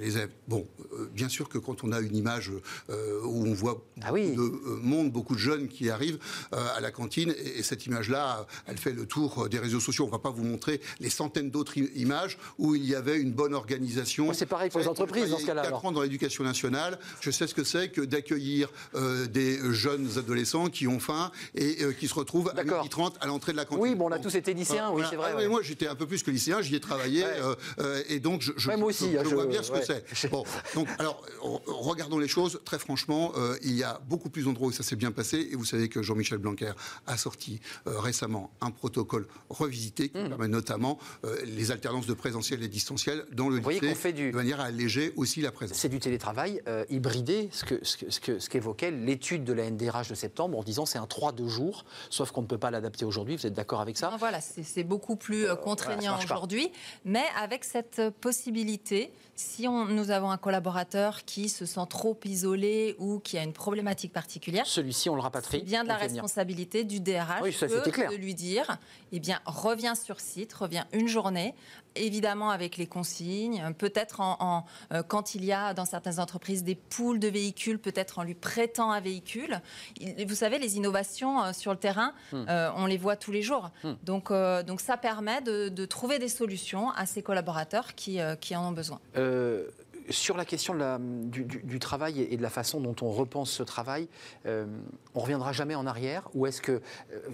les élèves. Bon, bien sûr que quand on a une image où on voit Ah oui. de monde, beaucoup de jeunes qui arrivent à la cantine, et, et cette image-là, elle fait le tour des réseaux sociaux. On ne va pas vous montrer les centaines d'autres images où il y avait une bonne organisation. Ouais, c'est pareil pour les entreprises dans ce cas-là, dans l'éducation nationale, je sais ce que c'est que d'accueillir euh, des jeunes adolescents qui ont faim et euh, qui se retrouvent à D'accord. midi 30 à l'entrée de la cantine. Oui, bon, on a tous été lycéens, oui, Voilà. c'est vrai. Ah, ouais. mais moi, j'étais un peu plus que lycéen, j'y ai travaillé, euh, euh, et donc je, je- moi aussi, je- hein, je vois bien ce que ouais. c'est. Bon, donc alors re- regardons les choses très franchement. euh, il y a beaucoup plus d'endroits où ça s'est bien passé, et vous savez que Jean-Michel Blanquer a sorti euh, récemment un protocole revisité Mmh. qui permet notamment euh, les alternances de présentiel et distanciel dans le lycée, fait du- de manière à alléger aussi la présence. C'est du télétravail. Euh, hybrider ce qu'évoquait ce que, ce que, ce qu'évoquait l'étude de la NDRH de septembre en disant c'est un 3-2 jours, sauf qu'on ne peut pas l'adapter aujourd'hui. Vous êtes d'accord avec ça? Non, Voilà, c'est beaucoup plus euh, contraignant marche pas. aujourd'hui, mais avec cette possibilité, si on, nous avons un collaborateur qui se sent trop isolé ou qui a une problématique particulière, Celui-ci, on le rapatrie. bien de la responsabilité du DRH Oui, ça, que c'était clair. de lui dire, eh bien, reviens sur site, reviens une journée, évidemment avec les consignes, peut-être en, en, euh, quand il y a dans certaines entreprises des poules de véhicules, peut-être en lui prêtant un véhicule. Il- vous savez, les innovations euh, sur le terrain, Hmm. euh, on les voit tous les jours. Hmm. Donc, donc ça permet de, de trouver des solutions à ces collaborateurs qui, qui en ont besoin. Euh, sur la question de la- du, du- du travail et de la façon dont on repense ce travail, euh, on reviendra jamais en arrière Ou est-ce que euh,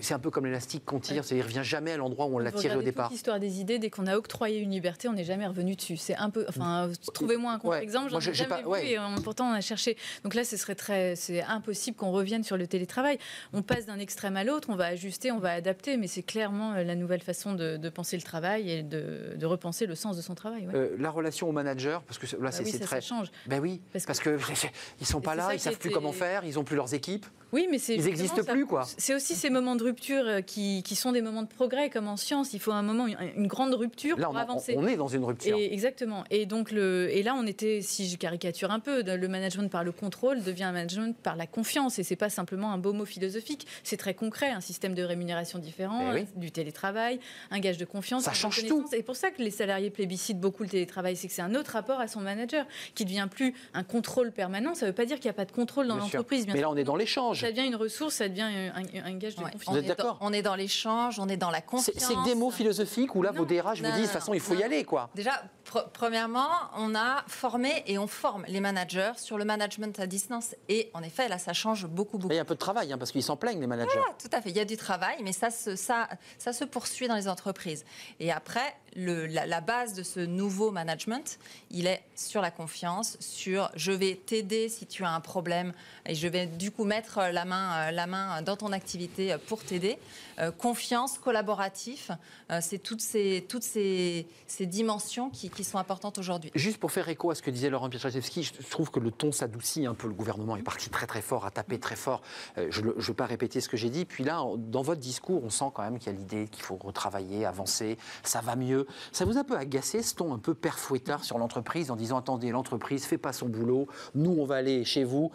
c'est un peu comme l'élastique qu'on tire, c'est-à-dire il revient jamais à l'endroit où on l'a tiré au départ L'histoire des idées, dès qu'on a octroyé une liberté, on n'est jamais revenu dessus. C'est un peu. Enfin, trouvez-moi un contre-exemple. Moi, J'en ai jamais pas- vu ouais. et on- pourtant on a cherché. Donc là, ce serait très, c'est impossible qu'on revienne sur le télétravail. On passe d'un extrême à l'autre, on va ajuster, on va adapter, mais c'est clairement euh, la nouvelle façon de, de penser le travail et de, de repenser le sens de son travail. ouais. Euh, la relation au manager, parce que là c'est oui, c'est ça, très. ça change. Ben oui, Parce parce, que- que, ils sont pas là, ils qui savent plus comment faire, ils ont plus leurs équipes, Oui, mais c'est ils n'existent plus quoi. C'est aussi ces moments de rupture euh, qui, qui sont des moments de progrès, comme en science. Il faut un moment, une, une grande rupture Là, pour on, avancer. on est dans une rupture. Et, exactement. Et donc le, et là on était, si je caricature un peu, le management par le contrôle devient un management par la confiance. Et c'est pas simplement un beau mot philosophique, c'est très concret, un système de rémunération différent, Eh oui. du télétravail, un gage de confiance. Ça change reconnaissance. Et c'est pour ça que les salariés plébiscitent beaucoup le télétravail, c'est que c'est un autre rapport à son manager qui devient plus un contrôle permanent. Ça veut pas dire qu'il n'y a pas de contrôle dans l'entreprise. Mais là, on est dans l'échange. Ça devient une ressource, ça devient un, gage de Ouais. confiance. Vous On êtes est dans- d'accord On est dans l'échange, on est dans la confiance. c'est que des mots philosophiques où là, Non. vos DRH vous disent, de toute façon, il faut y aller, quoi. Déjà, pr- premièrement, on a formé et on forme les managers sur le management à distance. Et en effet, là, ça change beaucoup, beaucoup. Il y a un peu de travail, hein, parce qu'ils s'en plaignent, les managers. Ah, tout à fait, il y a du travail, mais ça se, ça, ça se poursuit dans les entreprises. Et après, le- la, la base de ce nouveau management, il est sur la confiance, sur je vais t'aider si tu as un problème et je vais du coup mettre la main, la main dans ton activité pour t'aider. Euh, confiance, collaboratif, euh, c'est toutes ces, toutes ces, ces dimensions qui, qui sont importantes aujourd'hui. Juste pour faire écho à ce que disait Laurent Pietraszewski, je trouve que le ton s'adoucit un peu. Le gouvernement est parti très très fort, a tapé très fort. Euh, je ne veux pas répéter ce que j'ai dit. Puis là, dans votre discours, on sent quand même qu'il y a l'idée qu'il faut retravailler, avancer, ça va mieux. Ça vous a un peu agacé ce ton un peu père fouettard sur l'entreprise en disant attendez, l'entreprise fait pas son boulot, nous on va aller chez vous.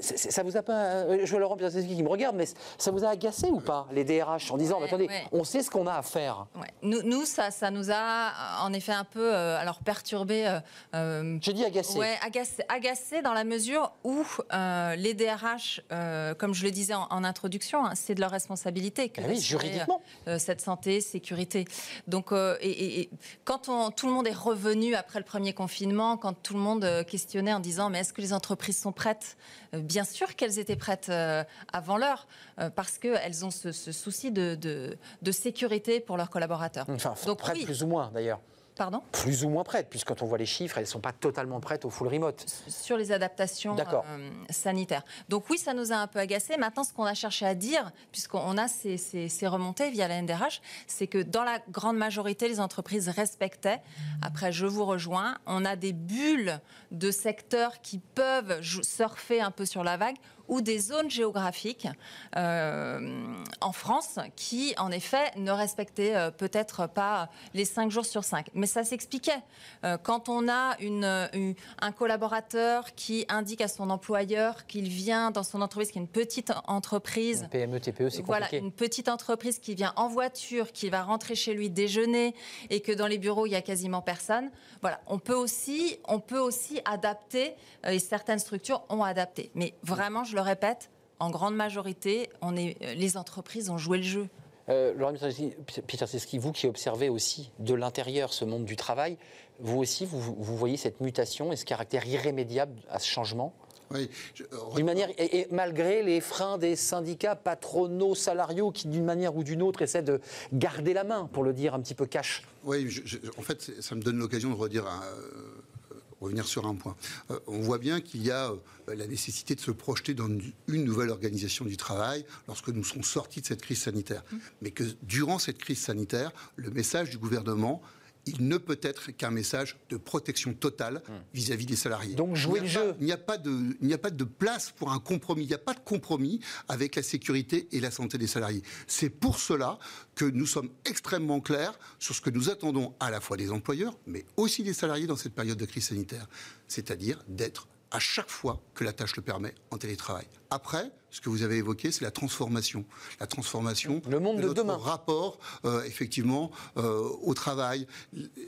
Ça vous a pas. euh, Je vois Laurent Pietraszewski qui me regarde, mais ça vous a agacé ou pas, les DRH, en disant Ouais, attendez, ouais. on sait ce qu'on a à faire Ouais. Nous, nous, ça, ça nous a euh, en effet un peu euh, alors perturbé. euh, J'ai dit agacé. Ouais, agacé, agacé dans la mesure où euh, les DRH, comme je le disais en, en introduction, hein, c'est de leur responsabilité que Eh oui, juridiquement. cette santé, sécurité. Donc, et, et- et quand on- tout le monde est revenu après le premier confinement, quand tout le monde questionnait en disant mais est-ce que les entreprises sont prêtes Bien sûr qu'elles étaient prêtes euh, avant l'heure, euh, parce qu'elles ont ce, ce souci de, de- de sécurité pour leurs collaborateurs. Enfin, Donc, prête oui. plus ou moins d'ailleurs. Pardon plus ou moins prêtes, puisque quand on voit les chiffres, elles ne sont pas totalement prêtes au full remote. sur les adaptations euh, sanitaires. Donc oui, ça nous a un peu agacé. Maintenant, ce qu'on a cherché à dire, puisqu'on a ces, ces- ces remontées via la NDRH, c'est que dans la grande majorité, les entreprises respectaient. Après, je vous rejoins. On a des bulles de secteurs qui peuvent surfer un peu sur la vague ou des zones géographiques euh, en France qui, en effet, ne respectaient euh, peut-être pas les 5 jours sur 5. Mais ça s'expliquait. Euh, quand on a une, une- un collaborateur qui indique à son employeur qu'il vient dans son entreprise, qui est une petite entreprise, Une PME, TPE, c'est voilà, une petite entreprise qui vient en voiture, qui va rentrer chez lui déjeuner et que dans les bureaux il y a quasiment personne. Voilà, on peut aussi, on peut aussi adapter et certaines structures ont adapté. Mais vraiment, je le répète, en grande majorité, on est, euh, les entreprises ont joué le jeu. Euh, Laurent Pietraszewski, vous qui observez aussi de l'intérieur ce monde du travail, vous aussi, vous, vous voyez cette mutation et ce caractère irrémédiable à ce changement? Oui, je- euh, D'une manière, et, et malgré les freins des syndicats patronaux, salariaux, qui d'une manière ou d'une autre essaient de garder la main, pour le dire un petit peu cash. Oui, je- je- en fait, ça me donne l'occasion de redire, un- euh, revenir sur un point. Euh, on voit bien qu'il y a euh, la nécessité de se projeter dans une, une nouvelle organisation du travail lorsque nous serons sortis de cette crise sanitaire. Mais que durant cette crise sanitaire, le message du gouvernement, il ne peut être qu'un message de protection totale vis-à-vis des salariés. Donc jouer Il le n'y a jeu. pas- Il n'y a, pas de, il n'y a pas de place pour un compromis. Il n'y a pas de compromis avec la sécurité et la santé des salariés. C'est pour cela que nous sommes extrêmement clairs sur ce que nous attendons à la fois des employeurs, mais aussi des salariés dans cette période de crise sanitaire. C'est-à-dire d'être à chaque fois que la tâche le permet en télétravail. Après, ce que vous avez évoqué, c'est la transformation. La transformation Le monde de notre demain. rapport, euh, effectivement, euh, au travail.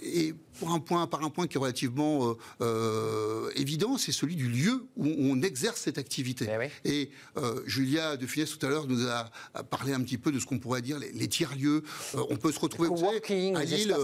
Et pour un point, par un point qui est relativement euh, évident, c'est celui du lieu où on exerce cette activité. Eh oui. Et Julia de Funès tout à l'heure nous a, parlé un petit peu de ce qu'on pourrait dire les, les tiers-lieux. On peut se retrouver savez, à Lille.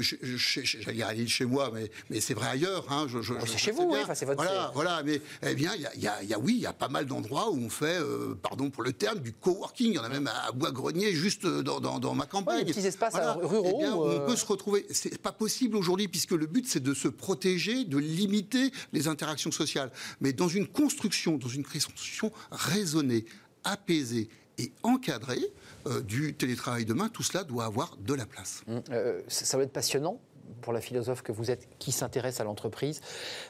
J'allais dire à Lille chez moi, mais, mais c'est vrai ailleurs. Hein, je- je- Oh, c'est chez vous, oui, enfin, c'est votre- Voilà, voilà. Mais eh bien, il y y a- oui, il y a pas mal d'endroits où on fait, euh, pardon pour le terme, du coworking. Il y en a même à Bois-Grenier, juste dans, dans- dans ma campagne. Ouais, des petits espaces, alors, ruraux, Eh bien, euh, on peut se retrouver. C'est pas possible aujourd'hui puisque le but c'est de se protéger, de limiter les interactions sociales. Mais dans une construction, dans une construction raisonnée, apaisée et encadrée euh, du télétravail demain, tout cela doit avoir de la place. Euh, ça ça va être passionnant pour la philosophe que vous êtes, qui s'intéresse à l'entreprise,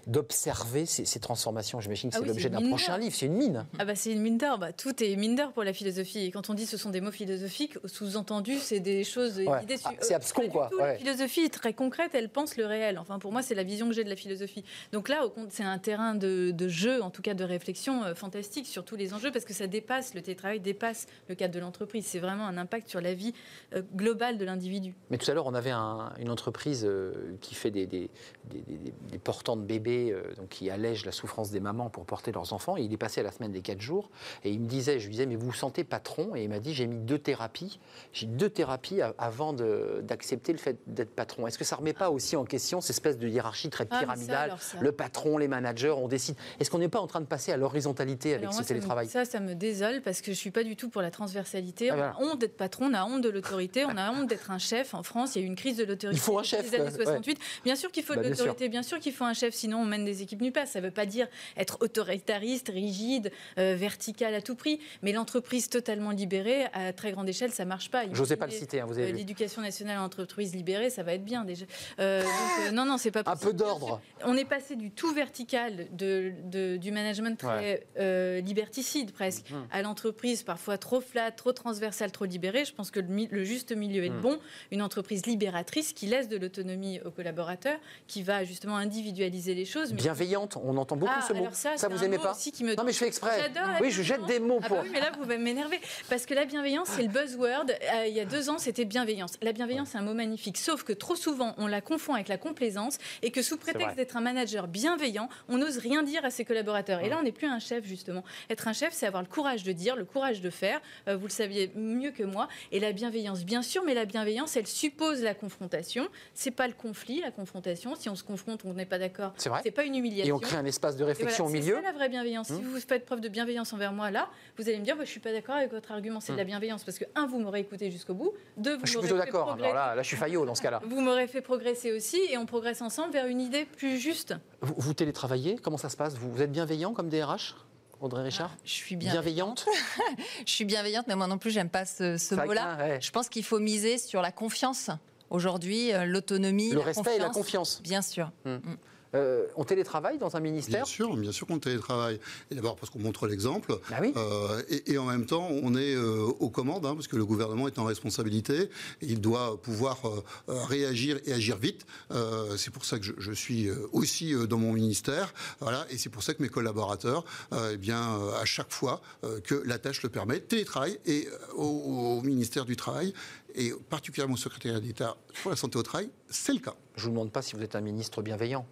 d'observer ces, ces transformations. J'imagine que Ah c'est oui, l'objet d'un prochain livre. C'est une mine. Ah bah c'est une mine d'or, bah, tout est mine d'or pour la philosophie. Et quand on dit ce sont des mots philosophiques, sous-entendu, c'est des choses... Ouais. Ah, c'est euh, abscon, quoi. tout. Ouais. La philosophie est très concrète, elle pense le réel. Enfin, pour moi, c'est la vision que j'ai de la philosophie. Donc là, au compte, c'est un terrain de, de jeu, en tout cas de réflexion euh, fantastique sur tous les enjeux, parce que ça dépasse, le télétravail dépasse le cadre de l'entreprise. C'est vraiment un impact sur la vie euh, globale de l'individu. Mais tout à l'heure, on avait un- une entreprise euh, qui fait des, des, des- des- des portants de bébés, euh, donc qui allège la souffrance des mamans pour porter leurs enfants. Et il est passé à la semaine des 4 jours. Et il me disait, je lui disais, mais vous vous sentez patron Et il m'a dit, j'ai mis deux thérapies. J'ai deux thérapies avant d'accepter le fait d'être patron. Est-ce que ça remet pas aussi en question cette espèce de hiérarchie très Ah, pyramidale? ça- Le patron, les managers, on décide. Est-ce qu'on n'est pas en train de passer à l'horizontalité avec Alors ce moi, ça me- télétravail? Ça, ça me désole parce que je suis pas du tout pour la transversalité. Ah, on a honte d'être patron, on a honte de l'autorité, on a honte d'être un chef. En France, il y a eu une crise de l'autorité. Il faut un chef, années quoi. Ouais. 68. Bien sûr qu'il faut Bah, de bien sûr. l'autorité, bien sûr qu'il faut un chef, sinon on mène des équipes part. Ça ne veut pas dire être autoritariste, rigide, euh, vertical à tout prix. Mais l'entreprise totalement libérée, à très grande échelle, ça marche pas. J'osais pas le citer, hein, vous euh, avez vu. L'éducation nationale en entreprise libérée, ça va être bien déjà. Euh, donc, euh, non, non, c'est pas Un peu d'ordre. On est passé du tout vertical, de, de- du management très euh, liberticide presque, Mhm. à l'entreprise parfois trop flat, trop transversale, trop libérée. Je pense que le, le juste milieu est Mhm. bon. Une entreprise libératrice qui laisse de l'autonomie aux collaborateurs, qui va justement individualiser les choses. mais- Bienveillante, on entend beaucoup Ah, ce mot. ça, c'est vous aimez pas aussi qui me Non, mais je fais exprès. Oui, je jette des mots ah pour. bah oui, mais là, vous m'énerver. Parce que la bienveillance, c'est le buzzword. Euh, il y a deux ans, c'était bienveillance. La bienveillance, c'est un mot magnifique. Sauf que trop souvent, on la confond avec la complaisance et que sous prétexte d'être un manager bienveillant, on n'ose rien dire à ses collaborateurs. Et là, on n'est plus un chef, justement. Être un chef, c'est avoir le courage de dire, le courage de faire. Euh, vous le saviez mieux que moi. Et la bienveillance, bien sûr, mais la bienveillance, elle suppose la confrontation. C'est pas le conflit, la confrontation. Si on se confronte, on n'est pas d'accord. C'est vrai. C'est pas une humiliation. Et on crée un espace de réflexion voilà, au milieu. C'est ça la vraie bienveillance. Si vous faites preuve de bienveillance envers moi là, vous allez me dire bah, je suis pas d'accord avec votre argument, c'est de la bienveillance parce que un vous m'aurez écouté jusqu'au bout, deux vous Hum. Je suis m'aurez plutôt fait d'accord. là, là, je suis faillot dans ce cas-là. Vous m'aurez fait progresser aussi et on progresse ensemble vers une idée plus juste. Vous, vous télétravaillez? Comment ça se passe? Vous, vous êtes bienveillant comme DRH Audrey Richard? Je suis bien. Bienveillante? Je suis bienveillante, mais moi non plus, j'aime pas ce, mot-là. ouais. Je pense qu'il faut miser sur la confiance. Aujourd'hui, euh, l'autonomie, Le la respect et la confiance. Bien sûr. Euh, on télétravaille dans un Bien ministère sûr, bien sûr qu'on télétravaille. Et d'abord parce qu'on montre l'exemple. Bah oui. Euh, et, et en même temps, on est euh, aux commandes, hein, parce que le gouvernement est en responsabilité. Il doit pouvoir réagir et agir vite. C'est pour ça que je, je suis aussi dans mon ministère. Voilà, et c'est pour ça que mes collaborateurs, eh bien, à chaque fois que la tâche le permet, télétravaillent et au, au ministère du Travail et particulièrement au secrétariat d'État pour la santé au travail, c'est le cas. Je vous demande pas si vous êtes un ministre bienveillant.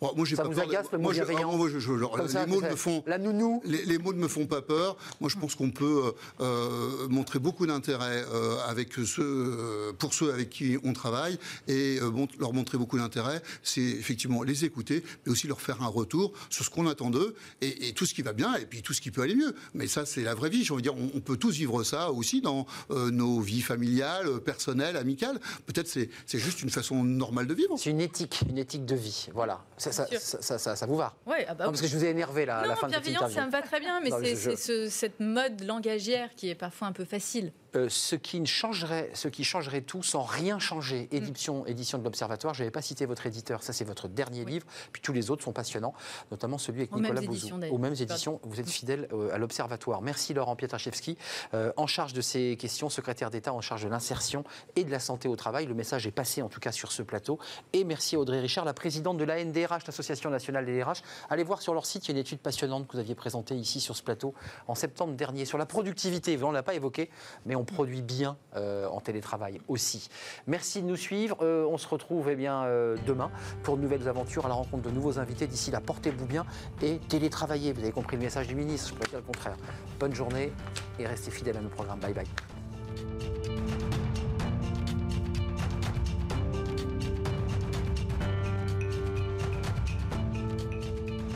Moi, j'ai Ça pas vous peur de- agace, le mot moi, je- ah, moi, je- je- ça, les mots ça- me font. La nounou Les, les mots ne me font pas peur. Moi, je pense qu'on peut euh, euh, montrer beaucoup d'intérêt euh, avec ceux, pour ceux avec qui on travaille et euh, leur montrer beaucoup d'intérêt. C'est effectivement les écouter, mais aussi leur faire un retour sur ce qu'on attend d'eux et, et tout ce qui va bien et puis tout ce qui peut aller mieux. Mais ça, c'est la vraie vie. J'ai envie de dire, on, on peut tous vivre ça aussi dans nos vies familiales, personnelles, amicales. Peut-être c'est c'est juste une façon normale de vivre. C'est une éthique, une éthique de vie. Voilà. Ça, ça, Bien sûr. ça, ça- ça- ça vous va Ouais, ah bah Non. Parce que je vous ai énervé là, à non, la fin de cette interview. ça me va très bien, mais c'est ce- cette mode langagière qui est parfois un peu facile. Euh, ce, qui ne changerait, ce qui changerait tout sans rien changer. Mm. Édition, édition de l'Observatoire. Je n'avais pas cité votre éditeur. Ça, c'est votre dernier livre. Puis tous les autres sont passionnants, notamment celui avec Aux Nicolas Bouzou. Aux mêmes éditions. Vous êtes fidèle euh, à l'Observatoire. Merci Laurent Pietraszewski, euh, en charge de ces questions, secrétaire d'État en charge de l'insertion et de la santé au travail. Le message est passé en tout cas sur ce plateau. Et merci à Audrey Richard, la présidente de la NDRH, l'Association nationale des DRH. Allez voir sur leur site, il y a une étude passionnante que vous aviez présentée ici sur ce plateau en septembre dernier sur la productivité. On ne l'a pas évoqué, mais on produit bien euh, en télétravail aussi. Merci de nous suivre. Euh, on se retrouve eh bien, euh, demain pour de nouvelles aventures à la rencontre de nouveaux invités. D'ici là, portez-vous bien et télétravaillez. Vous avez compris le message du ministre, je pourrais dire le contraire. Bonne journée et restez fidèles à nos programmes. Bye bye.